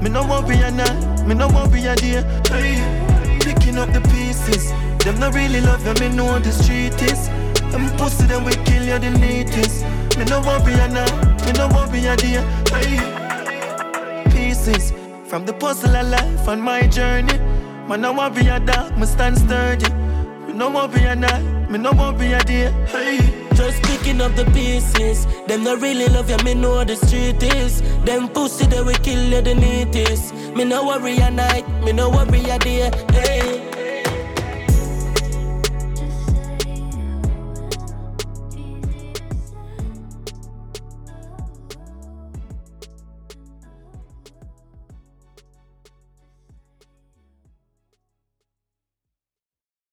Me no worry a night, me no worry a day. Hey, picking up the pieces. Them not really love you, me know the street is. Them pussy, them will kill you the neatest. Me no worry a night, me no worry a day. Hey, pieces from the puzzle of life on my journey. Man, no worry a dog, must stand sturdy. Me no worry a night, me no worry a day. Hey. Just picking up the pieces. Them not really love you, me know the street is. Them pussy they will kill you the neatest. Me no worry a night, me no worry a day. Hey.